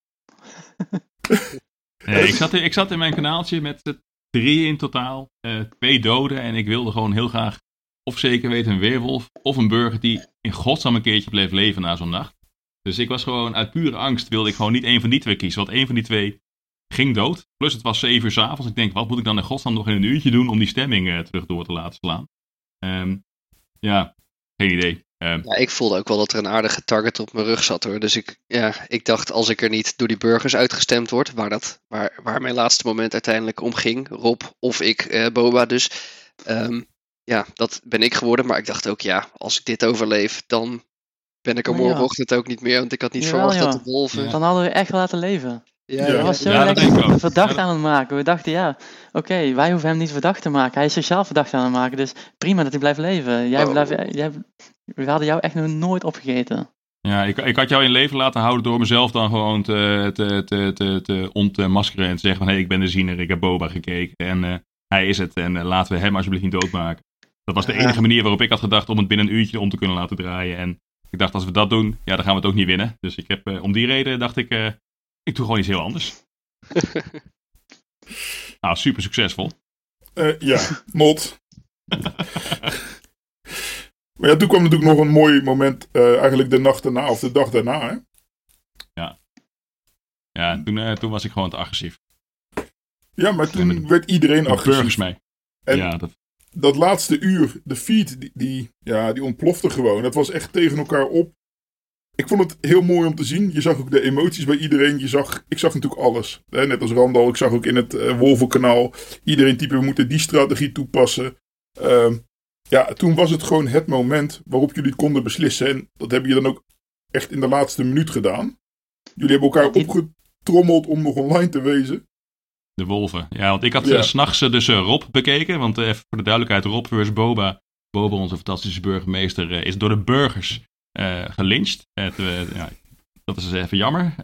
[LAUGHS] nee, ik, zat in, ik zat in mijn kanaaltje met drie in totaal. Uh, twee doden. En ik wilde gewoon heel graag. Of zeker weten een weerwolf. Of een burger die in godsnaam een keertje bleef leven na zo'n nacht. Dus ik was gewoon uit pure angst. Wilde ik gewoon niet één van die twee kiezen. Want één van die twee ging dood. Plus het was zeven uur avonds. Ik denk, wat moet ik dan in godsnaam nog in een uurtje doen om die stemming uh, terug door te laten slaan? Um, ja, geen idee. Um, ja, ik voelde ook wel dat er een aardige target op mijn rug zat hoor. Dus ik, ja, ik dacht als ik er niet door die burgers uitgestemd word, waar, dat, waar, waar mijn laatste moment uiteindelijk om ging, Rob of ik, uh, Boba dus. Um, ja, dat ben ik geworden. Maar ik dacht ook, ja, als ik dit overleef, dan ben ik er morgenochtend ook niet meer. Want ik had niet Jawel, verwacht dat de wolven... Dan hadden we echt laten leven. Ja, Ja. Dat was zo Ja, dat lekker denk ik ook. verdacht Ja, aan het maken. We dachten, ja, oké, wij hoeven hem niet verdacht te maken. Hij is sociaal verdacht aan het maken, dus prima dat hij blijft leven. Jij Oh. blijft, jij, we hadden jou echt nog nooit opgegeten. Ja, ik, ik had jou in leven laten houden door mezelf dan gewoon te, te, te, te, te ontmaskeren en te zeggen van hé, hey, ik ben de ziener, ik heb Boba gekeken en eh, hij is het en eh, laten we hem alsjeblieft niet doodmaken. Dat was de Ja. enige manier waarop ik had gedacht om het binnen een uurtje om te kunnen laten draaien. En ik dacht, als we dat doen, ja, dan gaan we het ook niet winnen. Dus ik heb, eh, om die reden dacht ik, eh, ik doe gewoon iets heel anders. nou, [LAUGHS] super succesvol. Eh, ja, not. maar ja, toen kwam natuurlijk nog een mooi moment, eh, eigenlijk de nacht daarna of de dag daarna. Hè? Ja, toen, eh, toen was ik gewoon te agressief. Ja, maar toen Ja, met- werd iedereen De burgers agressief. mee. En ja, dat, dat laatste uur, de feed, die, die, ja, die ontplofte gewoon. Dat was echt tegen elkaar op. Ik vond het heel mooi om te zien. Je zag ook de emoties bij iedereen. Je zag, ik zag natuurlijk alles. Net als Randal. Ik zag ook in het eh Wolvenkanaal. Iedereen type, we moeten die strategie toepassen. Ehm, ja, toen was het gewoon het moment waarop jullie konden beslissen. En dat hebben jullie dan ook echt in de laatste minuut gedaan. Jullie hebben elkaar opgetrommeld om nog online te wezen. De wolven. Ja, want ik had Ja. eh, 's s'nachts eh, dus eh, Rob bekeken. Want even voor de duidelijkheid, Rob versus Boba. Boba, onze fantastische burgemeester, is door de burgers gelyncht. Het, eh, ja, dat is even jammer.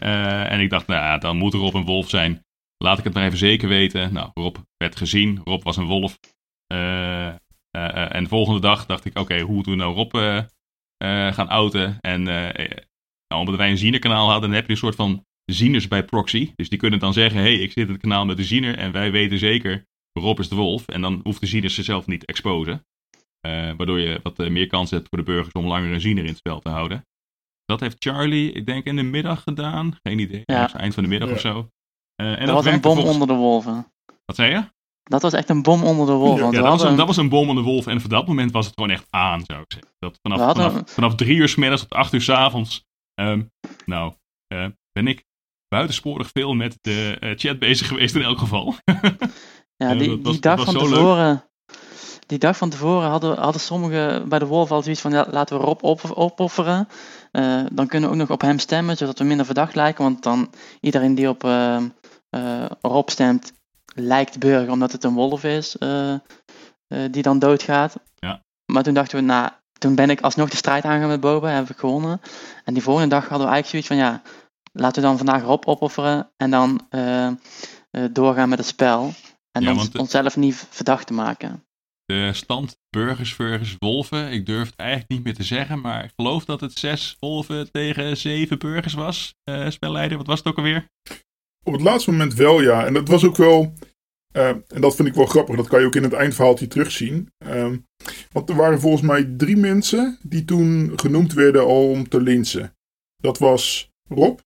En ik dacht, nou ja, dan moet Rob een wolf zijn. Laat ik het maar even zeker weten. Nou, Rob werd gezien. Rob was een wolf. En de volgende dag dacht ik, oké, hoe moeten we nou Rob gaan outen? En nou, omdat wij een zienerkanaal hadden, dan heb je een soort van zieners bij proxy. Dus die kunnen dan zeggen, hé, hey, ik zit in het kanaal met de ziener en wij weten zeker, Rob is de wolf. En dan hoeft de ziener zichzelf niet te exposen. Eh, waardoor je wat eh, meer kans hebt voor de burgers om langer een ziener in het spel te houden. Dat heeft Charlie, ik denk, in de middag gedaan. Geen idee, Ja. eind van de middag Ja. of zo. Eh, en dat was een bom volgens- onder de wolven. Wat zei je? Dat was echt een bom onder de wolven. Ja, want Ja, we dat was, een, dat was een bom onder de wolf. En voor dat moment was het gewoon echt aan, zou ik zeggen. Dat vanaf, vanaf, drie uur s middags tot acht uur s avonds. ehm, nou, ben ik buitensporig veel met de eh, chat bezig geweest in elk geval. [LAUGHS] Ja, die, was- die dag van leuk. tevoren. Die dag van tevoren hadden, hadden sommigen bij de Wolf al zoiets van ja, laten we Rob op, opofferen. Eh, dan kunnen we ook nog op hem stemmen, zodat we minder verdacht lijken. Want dan iedereen die op eh, Rob stemt, lijkt burger omdat het een wolf is die dan doodgaat. Ja. Maar toen dachten we, nou, toen ben ik alsnog de strijd aangegaan met Boba, heb ik gewonnen. En die volgende dag hadden we eigenlijk zoiets van ja, laten we dan vandaag Rob opofferen en dan eh, eh, doorgaan met het spel. En Ja, de- onszelf niet verdacht te maken. De stand burgers versus wolven. Ik durf het eigenlijk niet meer te zeggen. Maar ik geloof dat het zes wolven tegen zeven burgers was. eh spelleider, wat was het ook alweer? Op het laatste moment wel, ja. En dat was ook wel. en dat vind ik wel grappig. Dat kan je ook in het eindverhaaltje terugzien. Ehm, want er waren volgens mij drie mensen die toen genoemd werden om te linsen. Dat was Rob.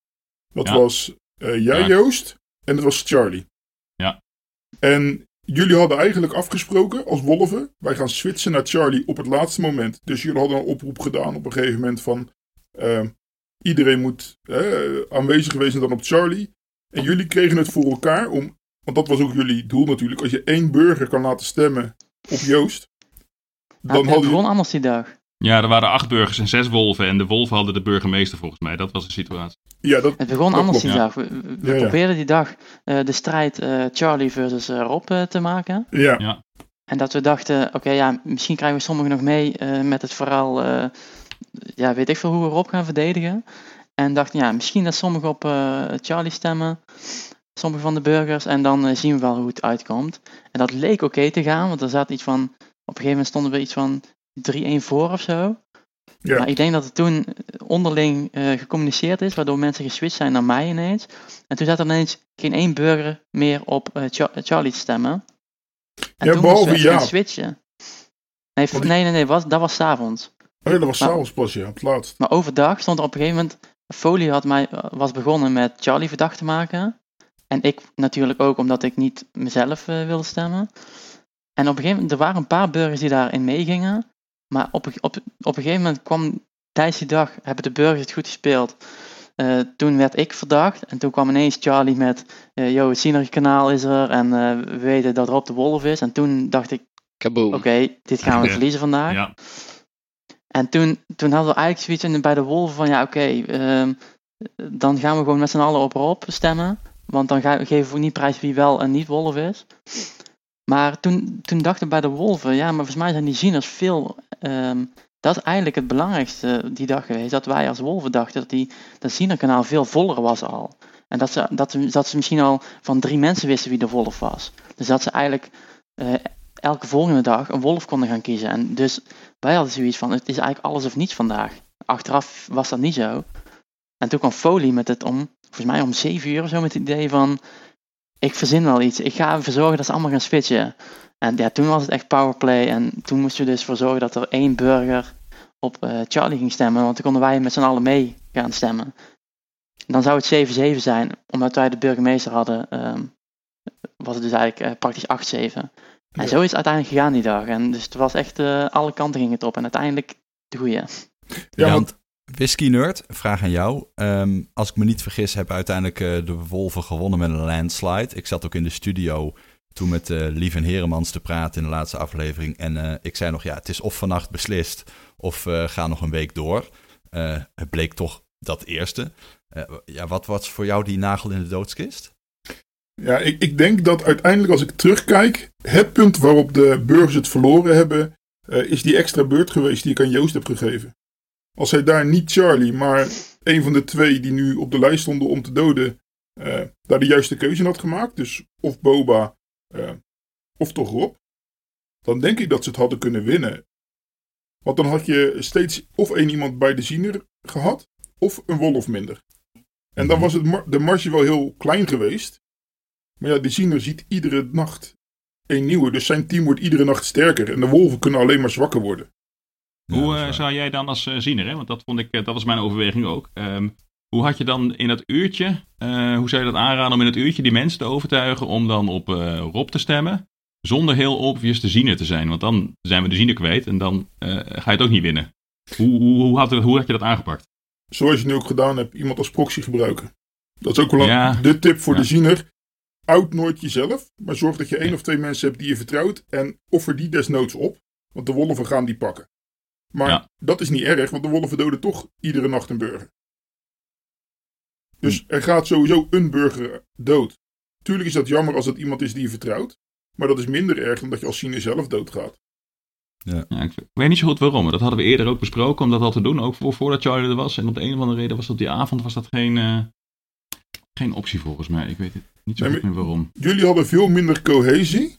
Dat Ja. was eh, jij, Ja. Joost. En dat was Charlie. Ja. En jullie hadden eigenlijk afgesproken als wolven. Wij gaan switchen naar Charlie op het laatste moment. Dus jullie hadden een oproep gedaan op een gegeven moment van. ehm, iedereen moet eh, aanwezig wezen dan op Charlie. En jullie kregen het voor elkaar om. Want dat was ook jullie doel natuurlijk. Als je één burger kan laten stemmen op Joost. Dan het hadden begon jullie. anders die dag. Ja, er waren acht burgers en zes wolven. En de wolven hadden de burgemeester volgens mij. Dat was de situatie. Ja, dat, Het begon Dat anders klopt, die ja. dag. We, we- we Ja, ja. probeerden die dag eh, de strijd eh, Charlie versus eh, Rob eh, te maken. ja. Ja. En dat we dachten, oké, ja, misschien krijgen we sommigen nog mee eh, met het verhaal, eh, ja, weet ik veel hoe we Rob gaan verdedigen. En dachten, ja, misschien dat sommigen op eh, Charlie stemmen, sommige van de burgers, en dan eh, zien we wel hoe het uitkomt. En dat leek oké te gaan, want er zat iets van, op een gegeven moment stonden we iets van 3-1 voor of zo. Ja. Maar ik denk dat het toen onderling eh, gecommuniceerd is, waardoor mensen geswitcht zijn naar mij ineens. En toen zat er ineens geen één burger meer op eh, Cha- Charlie te stemmen. En Ja, toen behalve we gaan switchen. Nee, die- nee, nee, nee was, dat was s'avonds. Oh ja, dat was s'avonds pas, ja, op het laatst. Maar overdag stond er op een gegeven moment. Folie had mij, eh, was begonnen met Charlie verdacht te maken. En ik natuurlijk ook, omdat ik niet mezelf eh, wilde stemmen. En op een gegeven moment, er waren een paar burgers die daarin meegingen. Maar op, een- op, op een gegeven moment kwam tijdens die dag, hebben de burgers het goed gespeeld. Eh, toen werd ik verdacht. En toen kwam ineens Charlie met, eh yo, het Siener-kanaal is er. En eh, we weten dat Rob de Wolf is. En toen dacht ik, Kaboom. oké, dit gaan we Ja. verliezen vandaag. Ja, En toen, toen hadden we eigenlijk zoiets in, bij de Wolven van ja, oké, ehm, dan gaan we gewoon met z'n allen op Rob stemmen. Want dan ga, geven we niet prijs wie wel en niet Wolf is. Maar toen, toen dachten bij de Wolven, ja, maar volgens mij zijn die zieners veel. ehm, dat is eigenlijk het belangrijkste die dag geweest. Dat wij als Wolven dachten dat die, dat zienerkanaal veel voller was al. En dat ze, dat, dat ze misschien al van drie mensen wisten wie de Wolf was. Dus dat ze eigenlijk eh, elke volgende dag een Wolf konden gaan kiezen. En dus wij hadden zoiets van, het is eigenlijk alles of niets vandaag. Achteraf was dat niet zo. En toen kwam Foley met het om, volgens mij om 7 uur of zo, met het idee van, ik verzin wel iets. Ik ga ervoor zorgen dat ze allemaal gaan switchen. En ja, toen was het echt powerplay. En toen moesten we dus voor zorgen dat er één burger op eh, Charlie ging stemmen. Want dan konden wij met z'n allen mee gaan stemmen. Dan zou het 7-7 zijn, omdat wij de burgemeester hadden. ehm, was het dus eigenlijk eh, praktisch 8-7. En Ja. zo is het uiteindelijk gegaan die dag. En dus het was echt, eh, alle kanten ging het op. En uiteindelijk de goeie. Ja, Ja, want Whisky Nerd, vraag aan jou. Ehm, als ik me niet vergis, hebben uiteindelijk eh, de Wolven gewonnen met een landslide. Ik zat ook in de studio toen met uh, Heremans te praten in de laatste aflevering. En ik zei nog, ja, het is of vannacht beslist of ga nog een week door. het bleek toch dat eerste. ja, wat was voor jou die nagel in de doodskist? Ja, ik, ik denk dat uiteindelijk als ik terugkijk, het punt waarop de burgers het verloren hebben, is die extra beurt geweest die ik aan Joost heb gegeven. Als hij daar niet Charlie, maar een van de twee die nu op de lijst stonden om te doden, uh, daar de juiste keuze in had gemaakt, dus of Boba uh, of toch Rob, dan denk ik dat ze het hadden kunnen winnen. Want dan had je steeds of één iemand bij de ziener gehad, of een wolf minder. En dan mhm. was het de marge wel heel klein geweest. Maar ja, de ziener ziet iedere nacht een nieuwe. Dus zijn team wordt iedere nacht sterker. En de wolven kunnen alleen maar zwakker worden. Hoe uh, zou jij dan als uh, ziener, hè? want dat, vond ik, dat was mijn overweging ook. Um, hoe had je dan in dat uurtje, uh, hoe zou je dat aanraden om in het uurtje die mensen te overtuigen om dan op uh, Rob te stemmen? Zonder heel obvious de ziener te zijn, want dan zijn we de ziener kwijt en dan uh, ga je het ook niet winnen. Hoe, hoe, hoe, had, hoe had je dat aangepakt? Zoals je nu ook gedaan hebt, iemand als proxy gebruiken. Dat is ook wel ja. de tip voor ja. de ziener. Out nooit jezelf, maar zorg dat je één of twee mensen hebt die je vertrouwt en offer die desnoods op, want de wolven gaan die pakken. Maar ja. dat is niet erg, want de wolven doden toch iedere nacht een burger. Dus er gaat sowieso een burger dood. Tuurlijk is dat jammer als het iemand is die je vertrouwt. Maar dat is minder erg dan dat je als Cine zelf doodgaat. Ja. ja. ik weet niet zo goed waarom. Dat hadden we eerder ook besproken om dat al te doen. Ook voor, voordat Charlie er was. En op de een of andere reden was dat die avond was dat geen, uh, geen optie volgens mij. Ik weet het niet zo goed meer waarom. Jullie hadden veel minder cohesie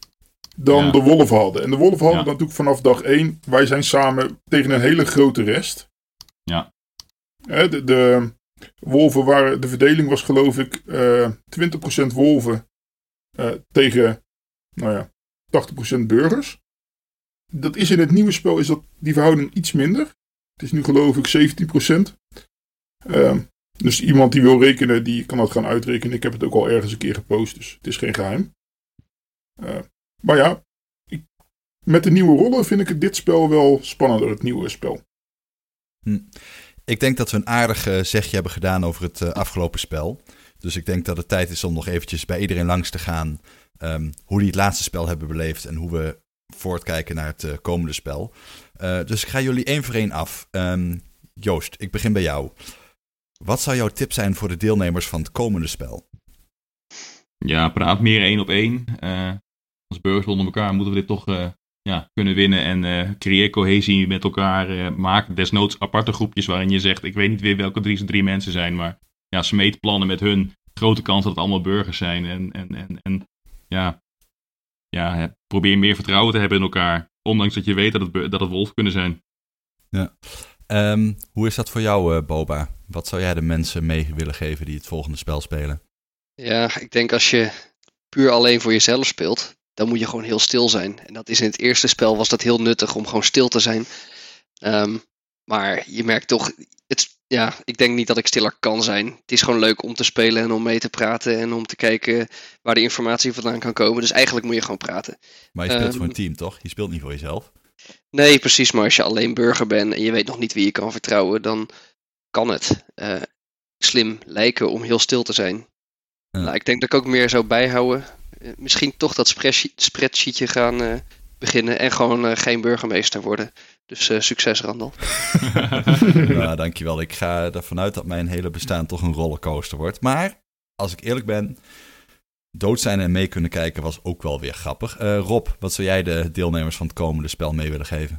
dan de wolven hadden. En de wolven hadden ja. natuurlijk vanaf dag één. Wij zijn samen tegen een hele grote rest. Ja. de, de, wolven waren, de verdeling was geloof ik uh, eh, 20% wolven uh, tegen, nou ja, 80% burgers. Dat is in het nieuwe spel, is dat die verhouding iets minder. Het is nu geloof ik 17%. Uh, dus iemand die wil rekenen, die kan dat gaan uitrekenen. Ik heb het ook al ergens een keer gepost, dus het is geen geheim. Uh, maar ja, ik, met de nieuwe rollen vind ik dit spel wel spannender, het nieuwe spel. Hm. Ik denk dat we een aardig zegje hebben gedaan over het uh, afgelopen spel. Dus ik denk dat het tijd is om nog eventjes bij iedereen langs te gaan. Um, hoe die het laatste spel hebben beleefd en hoe we voortkijken naar het uh, komende spel. Uh, dus ik ga jullie één voor één af. Um, Joost, ik begin bij jou. Wat zou jouw tip zijn voor de deelnemers van het komende spel? Ja, praat meer één op één. Als burgers onder elkaar moeten we dit toch ja, kunnen winnen en uh, creëer cohesie met elkaar. Uh, maak desnoods aparte groepjes waarin je zegt, ik weet niet weer welke drie, drie mensen zijn, maar ja, smeet plannen met hun. Grote kans dat het allemaal burgers zijn. En, en, en, en ja, ja, probeer meer vertrouwen te hebben in elkaar. Ondanks dat je weet dat het, dat het wolf kunnen zijn. Ja. Um, hoe is dat voor jou, uh, Boba? Wat zou jij de mensen mee willen geven die het volgende spel spelen? Ja, ik denk als je puur alleen voor jezelf speelt, dan moet je gewoon heel stil zijn. En dat is in het eerste spel was dat heel nuttig om gewoon stil te zijn. Um, maar je merkt toch, het, ja, ik denk niet dat ik stiller kan zijn. Het is gewoon leuk om te spelen en om mee te praten en om te kijken waar de informatie vandaan kan komen. Dus eigenlijk moet je gewoon praten. Maar je speelt um, voor een team, toch? Je speelt niet voor jezelf. Nee, precies. Maar als je alleen burger bent en je weet nog niet wie je kan vertrouwen, dan kan het uh, slim lijken om heel stil te zijn. Ja. Nou, ik denk dat ik ook meer zou bijhouden. Eh, misschien toch dat spreadsheetje gaan uh, beginnen en gewoon uh, geen burgemeester worden. Dus succes, Randal. nou, [LAUGHS] dankjewel. Ik ga ervan uit dat mijn hele bestaan toch een rollercoaster wordt. Maar, als ik eerlijk ben, dood zijn en mee kunnen kijken was ook wel weer grappig. Rob, wat zou jij de deelnemers van het komende spel mee willen geven?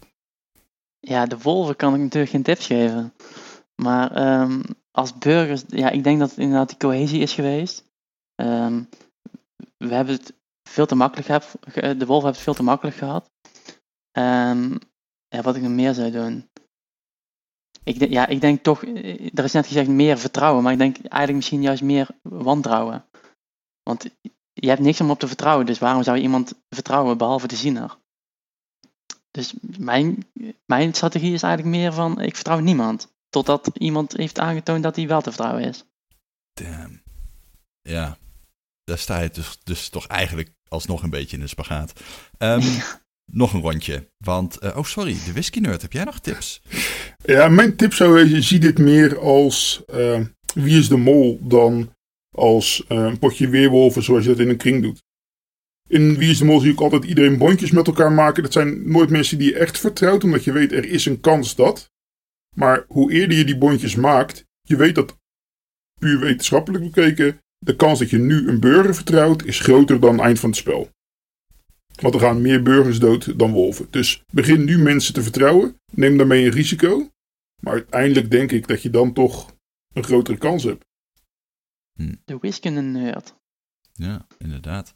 Ja, de wolven kan ik natuurlijk geen tips geven. Maar um, als burgers, ja, ik denk dat het inderdaad die cohesie is geweest. Um, we hebben het veel te makkelijk gehad. De wolf heeft het veel te makkelijk gehad. En ja, wat ik nog meer zou doen. Ik, ja, ik denk toch, er is net gezegd meer vertrouwen, maar ik denk eigenlijk misschien juist meer wantrouwen. Want je hebt niks om op te vertrouwen, dus waarom zou je iemand vertrouwen behalve de ziener? Dus mijn, mijn strategie is eigenlijk meer van, ik vertrouw niemand. Totdat iemand heeft aangetoond dat hij wel te vertrouwen is. Damn. Ja, daar sta je dus, dus toch eigenlijk alsnog een beetje in de spagaat. Um, nog een rondje. Want, uh, oh sorry, de whisky nerd, heb jij nog tips? Ja, mijn tip zou wezen, zie dit meer als uh, wie is de mol dan als uh, een potje weerwolven zoals je dat in een kring doet. in Wie is de Mol zie ik altijd iedereen bondjes met elkaar maken. Dat zijn nooit mensen die je echt vertrouwt, omdat je weet er is een kans dat. Maar hoe eerder je die bondjes maakt, je weet dat puur wetenschappelijk bekeken, de kans dat je nu een burger vertrouwt is groter dan het eind van het spel. Want er gaan meer burgers dood dan wolven. Dus begin nu mensen te vertrouwen, neem daarmee een risico. Maar uiteindelijk denk ik dat je dan toch een grotere kans hebt. De wiskunde nerd. Ja, inderdaad.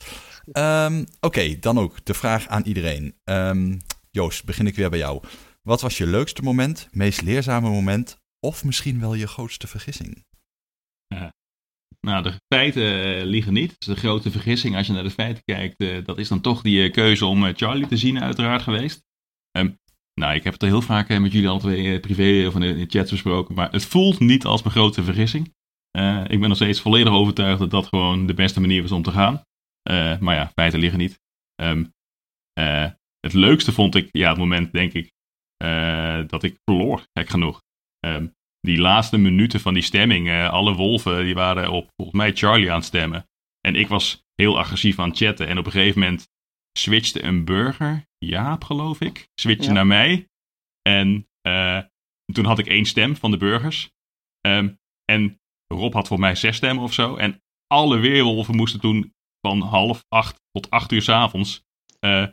Ehm, Oké, dan ook de vraag aan iedereen. Ehm, Joost, begin ik weer bij jou. Wat was je leukste moment, meest leerzame moment of misschien wel je grootste vergissing? Nou, de feiten eh, liegen niet. Is een grote vergissing als je naar de feiten kijkt. eh, dat is dan toch die eh, keuze om Charlie te zien uiteraard geweest. Ehm, nou, ik heb het al heel vaak met jullie al twee privé of in de, de chats besproken. Maar het voelt niet als mijn grote vergissing. Ik ben nog steeds volledig overtuigd dat dat gewoon de beste manier was om te gaan. Maar ja, feiten liggen niet. Ehm, eh, het leukste vond ik, ja, het moment denk ik, dat ik verloor, gek genoeg. Ehm, die laatste minuten van die stemming, eh, alle wolven die waren op volgens mij Charlie aan het stemmen. En ik was heel agressief aan het chatten. En op een gegeven moment switchte een burger, Jaap geloof ik, switchte Ja. naar mij. En eh, toen had ik één stem van de burgers. Ehm, en Rob had voor mij zes stemmen of zo. En alle weerwolven moesten toen van half acht tot acht uur s'avonds eh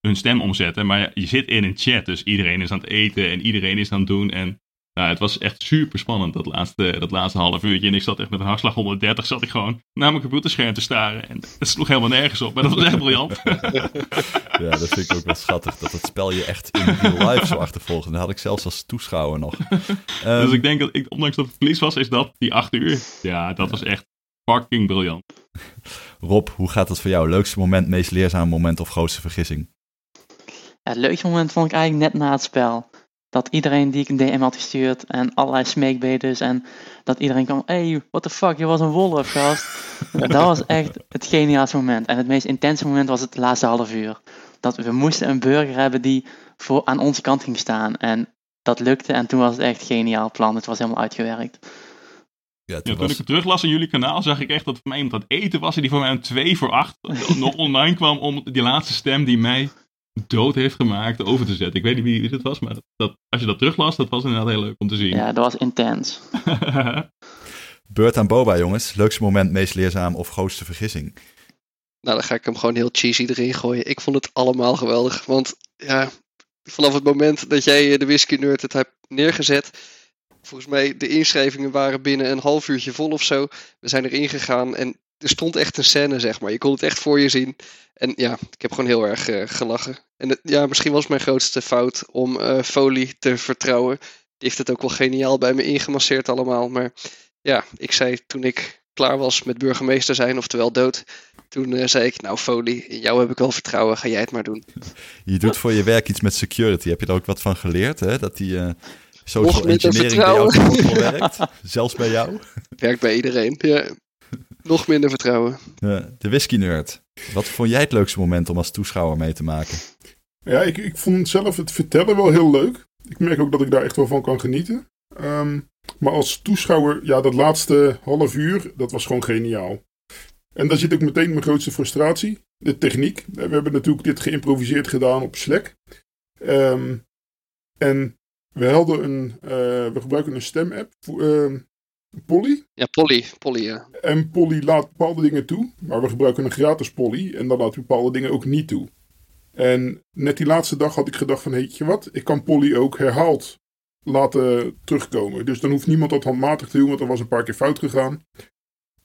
hun stem omzetten. Maar je zit in een chat, dus iedereen is aan het eten en iedereen is aan het doen. En nou, het was echt super spannend dat laatste, dat laatste half uurtje. En ik zat echt met een hartslag 130, zat ik gewoon naar mijn computerscherm te staren. En het sloeg helemaal nergens op, maar dat was echt briljant. [LAUGHS] Ja, dat vind ik ook wel schattig. Dat het spel je echt in real life zo achtervolgt. En dat had ik zelfs als toeschouwer nog. [LAUGHS] Ehm, dus ik denk dat, ik, ondanks dat het verlies was, is dat die acht uur. Ja, dat was echt fucking briljant. Rob, hoe gaat het voor jou? Leukste moment, meest leerzame moment of grootste vergissing? Ja, het leukste moment vond ik eigenlijk net na het spel. Dat iedereen die ik een DM had gestuurd en allerlei smeekbedes en dat iedereen kwam, hey, what the fuck, je was een wolf, gast. [LAUGHS] Dat was echt het geniaalste moment. En het meest intense moment was het laatste half uur. Dat we moesten een burger hebben die voor, aan onze kant ging staan. En dat lukte en toen was het echt geniaal plan. Het was helemaal uitgewerkt. Ja, Ja, toen was... ik het teruglas in jullie kanaal, zag ik echt dat voor mij iemand aan het eten was. En die voor mij om 2 voor 8 [LAUGHS] nog online kwam om die laatste stem die mij dood heeft gemaakt over te zetten. Ik weet niet wie dit was, maar dat, als je dat teruglas, dat was inderdaad heel leuk om te zien. Ja, dat was intens. [LAUGHS] Beurt aan Boba, jongens. Leukste moment, meest leerzaam of grootste vergissing? Nou, dan ga ik hem gewoon heel cheesy erin gooien. Ik vond het allemaal geweldig. Want ja, vanaf het moment dat jij de Whisky Nerd het hebt neergezet. Volgens mij, de inschrijvingen waren binnen een half uurtje vol of zo. We zijn erin gegaan en er stond echt een scène, zeg maar. Je kon het echt voor je zien. En ja, ik heb gewoon heel erg eh, gelachen. En het- ja, misschien was mijn grootste fout om Foley te vertrouwen. Die heeft het ook wel geniaal bij me ingemasseerd allemaal. Maar ja, ik zei toen ik klaar was met burgemeester zijn, oftewel dood. Toen eh, zei ik, nou Foley, in jou heb ik wel vertrouwen, ga jij het maar doen. Je doet voor je werk iets met security. Heb je daar ook wat van geleerd, hè? Dat die social engineering bij jou werkt? Zelfs bij jou? [LAUGHS] Werkt bij iedereen. Ja. Nog minder vertrouwen. Ja, de whisky nerd. Wat vond jij het leukste moment om als toeschouwer mee te maken? Ja, ik, ik vond zelf het vertellen wel heel leuk. Ik merk ook dat ik daar echt wel van kan genieten. Ehm, maar als toeschouwer, ja, dat laatste half uur, dat was gewoon geniaal. En daar zit ook meteen mijn grootste frustratie. De techniek. We hebben natuurlijk dit geïmproviseerd gedaan op Slack. Ehm, en we hadden een, eh, we gebruiken een stemapp, ehm Polly. Ja, Polly. Polly, ja. En Polly laat bepaalde dingen toe, maar we gebruiken een gratis Polly en dan laat hij bepaalde dingen ook niet toe. En net die laatste dag had ik gedacht van, weet je wat, ik kan Polly ook herhaald laten terugkomen. Dus dan hoeft niemand dat handmatig te doen, want er was een paar keer fout gegaan.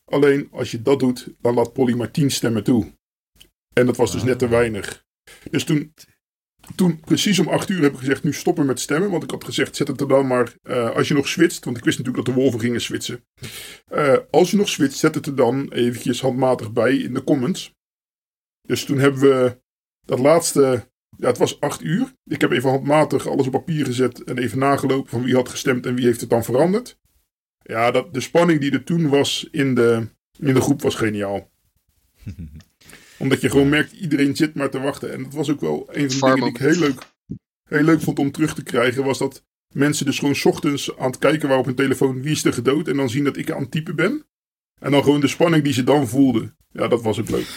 Alleen als je dat doet, dan laat Polly maar 10 stemmen toe. En dat was dus net te weinig. Dus toen, toen precies om 8 uur heb ik gezegd, nu stoppen met stemmen. Want ik had gezegd, zet het er dan maar, eh, als je nog switcht, want ik wist natuurlijk dat de wolven gingen switchen. Eh, als je nog switcht, zet het er dan eventjes handmatig bij in de comments. Dus toen hebben we dat laatste, ja het was 8 uur. Ik heb even handmatig alles op papier gezet en even nagelopen van wie had gestemd en wie heeft het dan veranderd. Ja, dat, de spanning die er toen was in de, in de groep was geniaal. [LAUGHS] Omdat je gewoon merkt, iedereen zit maar te wachten. En dat was ook wel een van de dingen die ik heel leuk, heel leuk vond om terug te krijgen. Was dat mensen dus gewoon 's ochtends aan het kijken waren op hun telefoon wie is er gedood. En dan zien dat ik aan het typen ben. En dan gewoon de spanning die ze dan voelden. Ja, dat was ook leuk.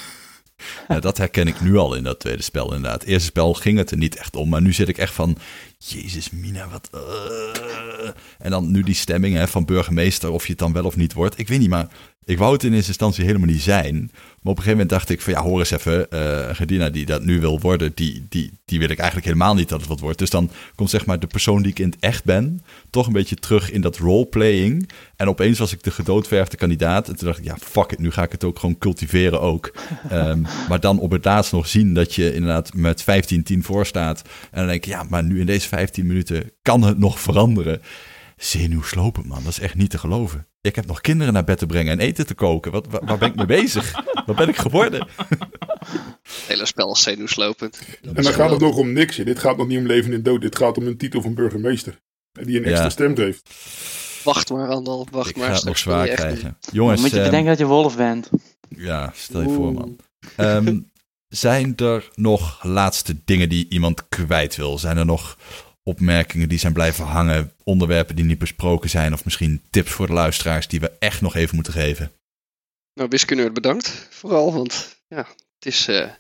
Ja, dat herken ik nu al in dat tweede spel inderdaad. Het eerste spel ging het er niet echt om, maar nu zit ik echt van... Jezus, Mina, wat... eh. En dan nu die stemming hè, van burgemeester, of je het dan wel of niet wordt. Ik weet niet, maar ik wou het in eerste instantie helemaal niet zijn. Maar op een gegeven moment dacht ik van ja, hoor eens even, eh Gedina die dat nu wil worden, die, die, die wil ik eigenlijk helemaal niet dat het wat wordt. Dus dan komt zeg maar de persoon die ik in het echt ben, toch een beetje terug in dat roleplaying. En opeens was ik de gedoodverfde kandidaat. En toen dacht ik, ja, fuck it, nu ga ik het ook gewoon cultiveren ook. [LAUGHS] Ehm, maar dan op het laatst nog zien dat je inderdaad met 15-10 voor staat. En dan denk ik, ja, maar nu in deze 15 minuten kan het nog veranderen. Zenuwslopend, man. Dat is echt niet te geloven. Ik heb nog kinderen naar bed te brengen en eten te koken. Wat, waar, waar ben ik mee bezig? Wat ben ik geworden? Het hele spel is zenuwslopend. En dan gaat het nog om niks. Dit gaat nog niet om leven en dood. Dit gaat om een titel van burgemeester. En Die een extra Ja. stem geeft. Wacht maar, Randal. Wacht ik maar. ga het nog zwaar echt krijgen. Dan Jongens, moet je ehm, bedenken dat je wolf bent. ja, stel je voor, man. Ehm, [LAUGHS] zijn er nog laatste dingen die iemand kwijt wil? Zijn er nog opmerkingen die zijn blijven hangen? Onderwerpen die niet besproken zijn? Of misschien tips voor de luisteraars die we echt nog even moeten geven? Nou, wiskunde bedankt. Vooral, want ja, het is, eh,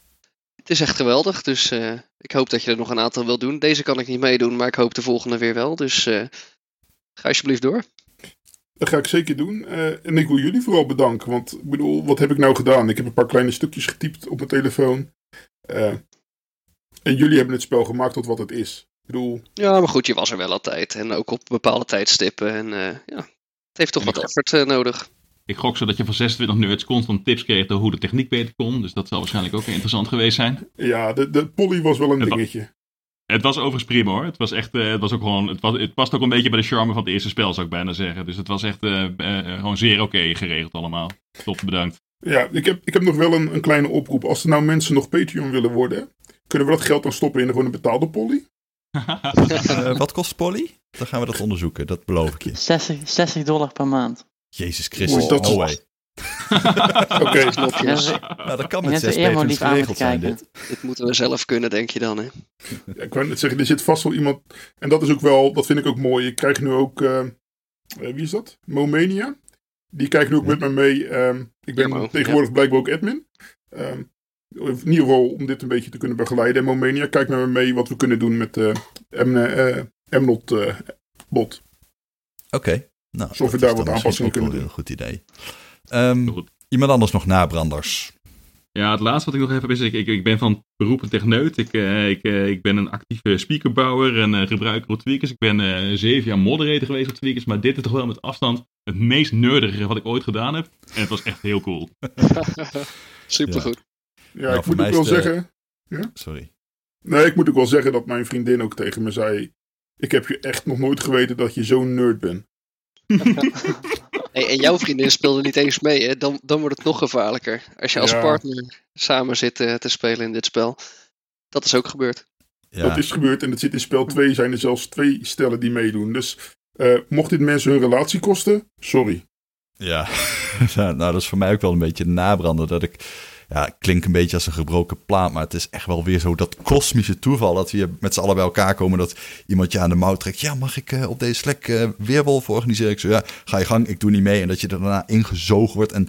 het is echt geweldig. Dus eh, ik hoop dat je er nog een aantal wil doen. Deze kan ik niet meedoen, maar ik hoop de volgende weer wel. Dus eh, ga alsjeblieft door. Dat ga ik zeker doen. Eh, en ik wil jullie vooral bedanken. Want ik bedoel, wat heb ik nou gedaan? Ik heb een paar kleine stukjes getypt op mijn telefoon. Eh, en jullie hebben het spel gemaakt tot wat het is. Bedoel, Ja, maar goed, je was er wel altijd. En ook op bepaalde tijdstippen. En eh, ja, het heeft toch En wat effort eh, nodig. Ik gok zo dat je van 26 nerds constant tips kreeg over hoe de techniek beter kon. Dus dat zal waarschijnlijk ook interessant geweest zijn. ja, de, de Polly was wel een Het wa- dingetje. Het was overigens prima hoor. Het was echt, eh, het was ook gewoon, het, was, het past ook een beetje bij de charme van het eerste spel zou ik bijna zeggen. Dus het was echt gewoon zeer oké geregeld allemaal. Top, bedankt. Ja, ik heb, ik heb nog wel een, een kleine oproep. Als er nou mensen nog Patreon willen worden, kunnen we dat geld dan stoppen in gewoon een betaalde Polly? Eh, wat kost Polly? Dan gaan we dat onderzoeken, dat beloof ik je. 60, 60 dollar per maand. Jezus Christus, dat- no way. [LAUGHS] Oké, Knopjes. Ja, Nou, dat kan Je met zes eerder patrons geregeld moeten zijn kijken. dit. Dit moeten we zelf kunnen, denk je dan, hè? Ja, ik wou net zeggen, er zit vast wel iemand. En dat is ook wel, dat vind ik ook mooi. Ik krijg nu ook. eh, eh, wie is dat? Momania. Die kijkt nu ook met me mee. Ehm, ik ben tegenwoordig blijkbaar ook admin. Ehm, in ieder geval om dit een beetje te kunnen begeleiden. En Momania kijkt met me mee wat we kunnen doen met de uh, Mnot eh, bot. Oké. Nou, Alsof we daar wat aanpassingen kunnen wel een heel goed idee. Ehm, iemand anders nog nabranders? Ja, het laatste wat ik nog even heb is, ik, ik, ik ben van beroep een techneut. Ik, eh, ik, eh, ik ben een actieve speakerbouwer en eh, gebruiker op Tweakers. Ik ben eh, zeven jaar moderator geweest op Tweakers, maar dit is toch wel met afstand het meest nerdige wat ik ooit gedaan heb. En het was echt heel cool. [LAUGHS] [LAUGHS] Supergoed. Ja, Nou, ik moet ook wel de- zeggen. Sorry. Nee, ik moet ook wel zeggen dat mijn vriendin ook tegen me zei. Ik heb je echt nog nooit geweten dat je zo'n nerd bent. [LAUGHS] Hey, en jouw vriendin speelde niet eens mee, hè? Dan, dan wordt het nog gevaarlijker. Als je als Ja. partner samen zit eh, te spelen in dit spel. Dat is ook gebeurd. Ja, Dat is gebeurd en het zit in spel 2 zijn er zelfs twee stellen die meedoen. Dus eh, mocht dit mensen hun relatie kosten, sorry. ja. [LAUGHS] Ja, nou dat is voor mij ook wel een beetje een nabrander. Dat ik, ja, klinkt een beetje als een gebroken plaat, maar het is echt wel weer zo dat kosmische toeval dat we hier met z'n allen bij elkaar komen. Dat iemand je aan de mouw trekt. Ja, mag ik eh, op deze Slack eh weerwolven organiseren? Ik zo, ja, ga je gang, ik doe niet mee. En dat je er daarna ingezogen wordt. En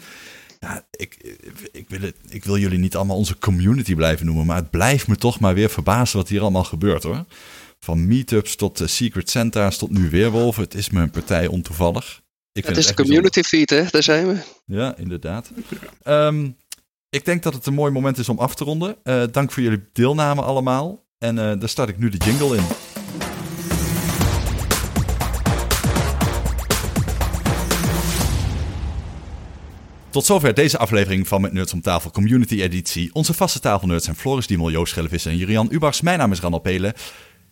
ja, ik, ik, wil het, ik wil jullie niet allemaal onze community blijven noemen, maar het blijft me toch maar weer verbazen wat hier allemaal gebeurt hoor. Van meetups tot eh, Secret Santa's tot nu Weerwolven. Het is me een partij ontoevallig. Ik Het vind is de bijzonder. community feed, hè? Daar zijn we. Ja, inderdaad. Ehm, ik denk dat het een mooi moment is om af te ronden. Eh, dank voor jullie deelname allemaal. En eh daar start ik nu de jingle in. Tot zover deze aflevering van Met Nerds om Tafel Community Editie. Onze vaste tafelnerds zijn Floris Diemel, Joost Schellevissen en Jurian Ubachs. Mijn naam is Randal Pelen.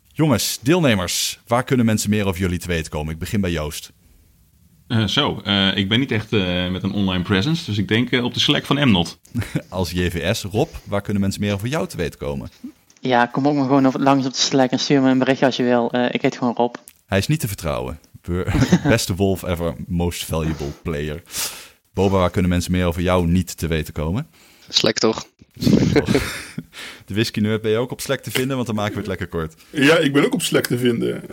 Jongens, deelnemers, waar kunnen mensen meer over jullie te weten komen? Ik begin bij Joost. Eh, zo, eh, ik ben niet echt eh, met een online presence, dus ik denk op de Slack van Mnot. [LAUGHS] Als JVS, Rob, waar kunnen mensen meer over jou te weten komen? Ja, kom ook maar gewoon langs op de Slack en stuur me een berichtje als je wil. Eh, ik heet gewoon Rob. Hij is niet te vertrouwen. [LAUGHS] Beste wolf ever, most valuable player. Boba, waar kunnen mensen meer over jou niet te weten komen? Slack toch? [LAUGHS] De Whisky Nerd ben je ook op Slack te vinden, want dan maken we het lekker kort. Ja, ik ben ook op Slack te vinden.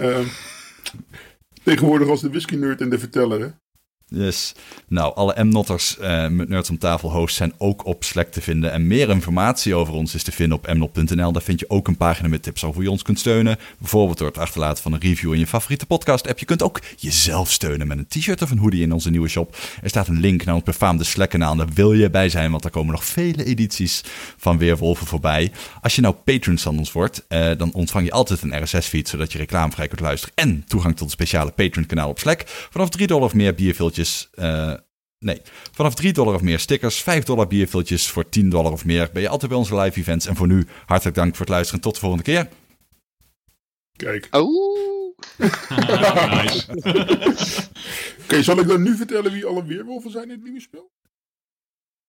Tegenwoordig als de whisky nerd en de verteller. Yes. Nou, alle M-notters uh, met Nerds om tafel hosts zijn ook op Slack te vinden. En meer informatie over ons is te vinden op mnot.nl. Daar vind je ook een pagina met tips over hoe je ons kunt steunen. Bijvoorbeeld door het achterlaten van een review in je favoriete podcast app. Je kunt ook jezelf steunen met een t-shirt of een hoodie in onze nieuwe shop. Er staat een link naar ons befaamde Slack kanaal. En daar wil je bij zijn, want daar komen nog vele edities van Weerwolven voorbij. Als je nou patron van ons wordt, uh, dan ontvang je altijd een RSS-feed, zodat je reclamevrij kunt luisteren. En toegang tot een speciale patron kanaal op Slack. Vanaf 3 dollar of meer bierviltjes uh, nee, vanaf 3 dollar of meer stickers, 5 dollar bierviltjes voor 10 dollar of meer ben je altijd bij onze live events. En voor nu, hartelijk dank voor het luisteren. Tot de volgende keer. Kijk. Oh. [LAUGHS] nice. Oké, okay, zal ik dan nu vertellen wie alle weerwolven zijn in het nieuwe spel?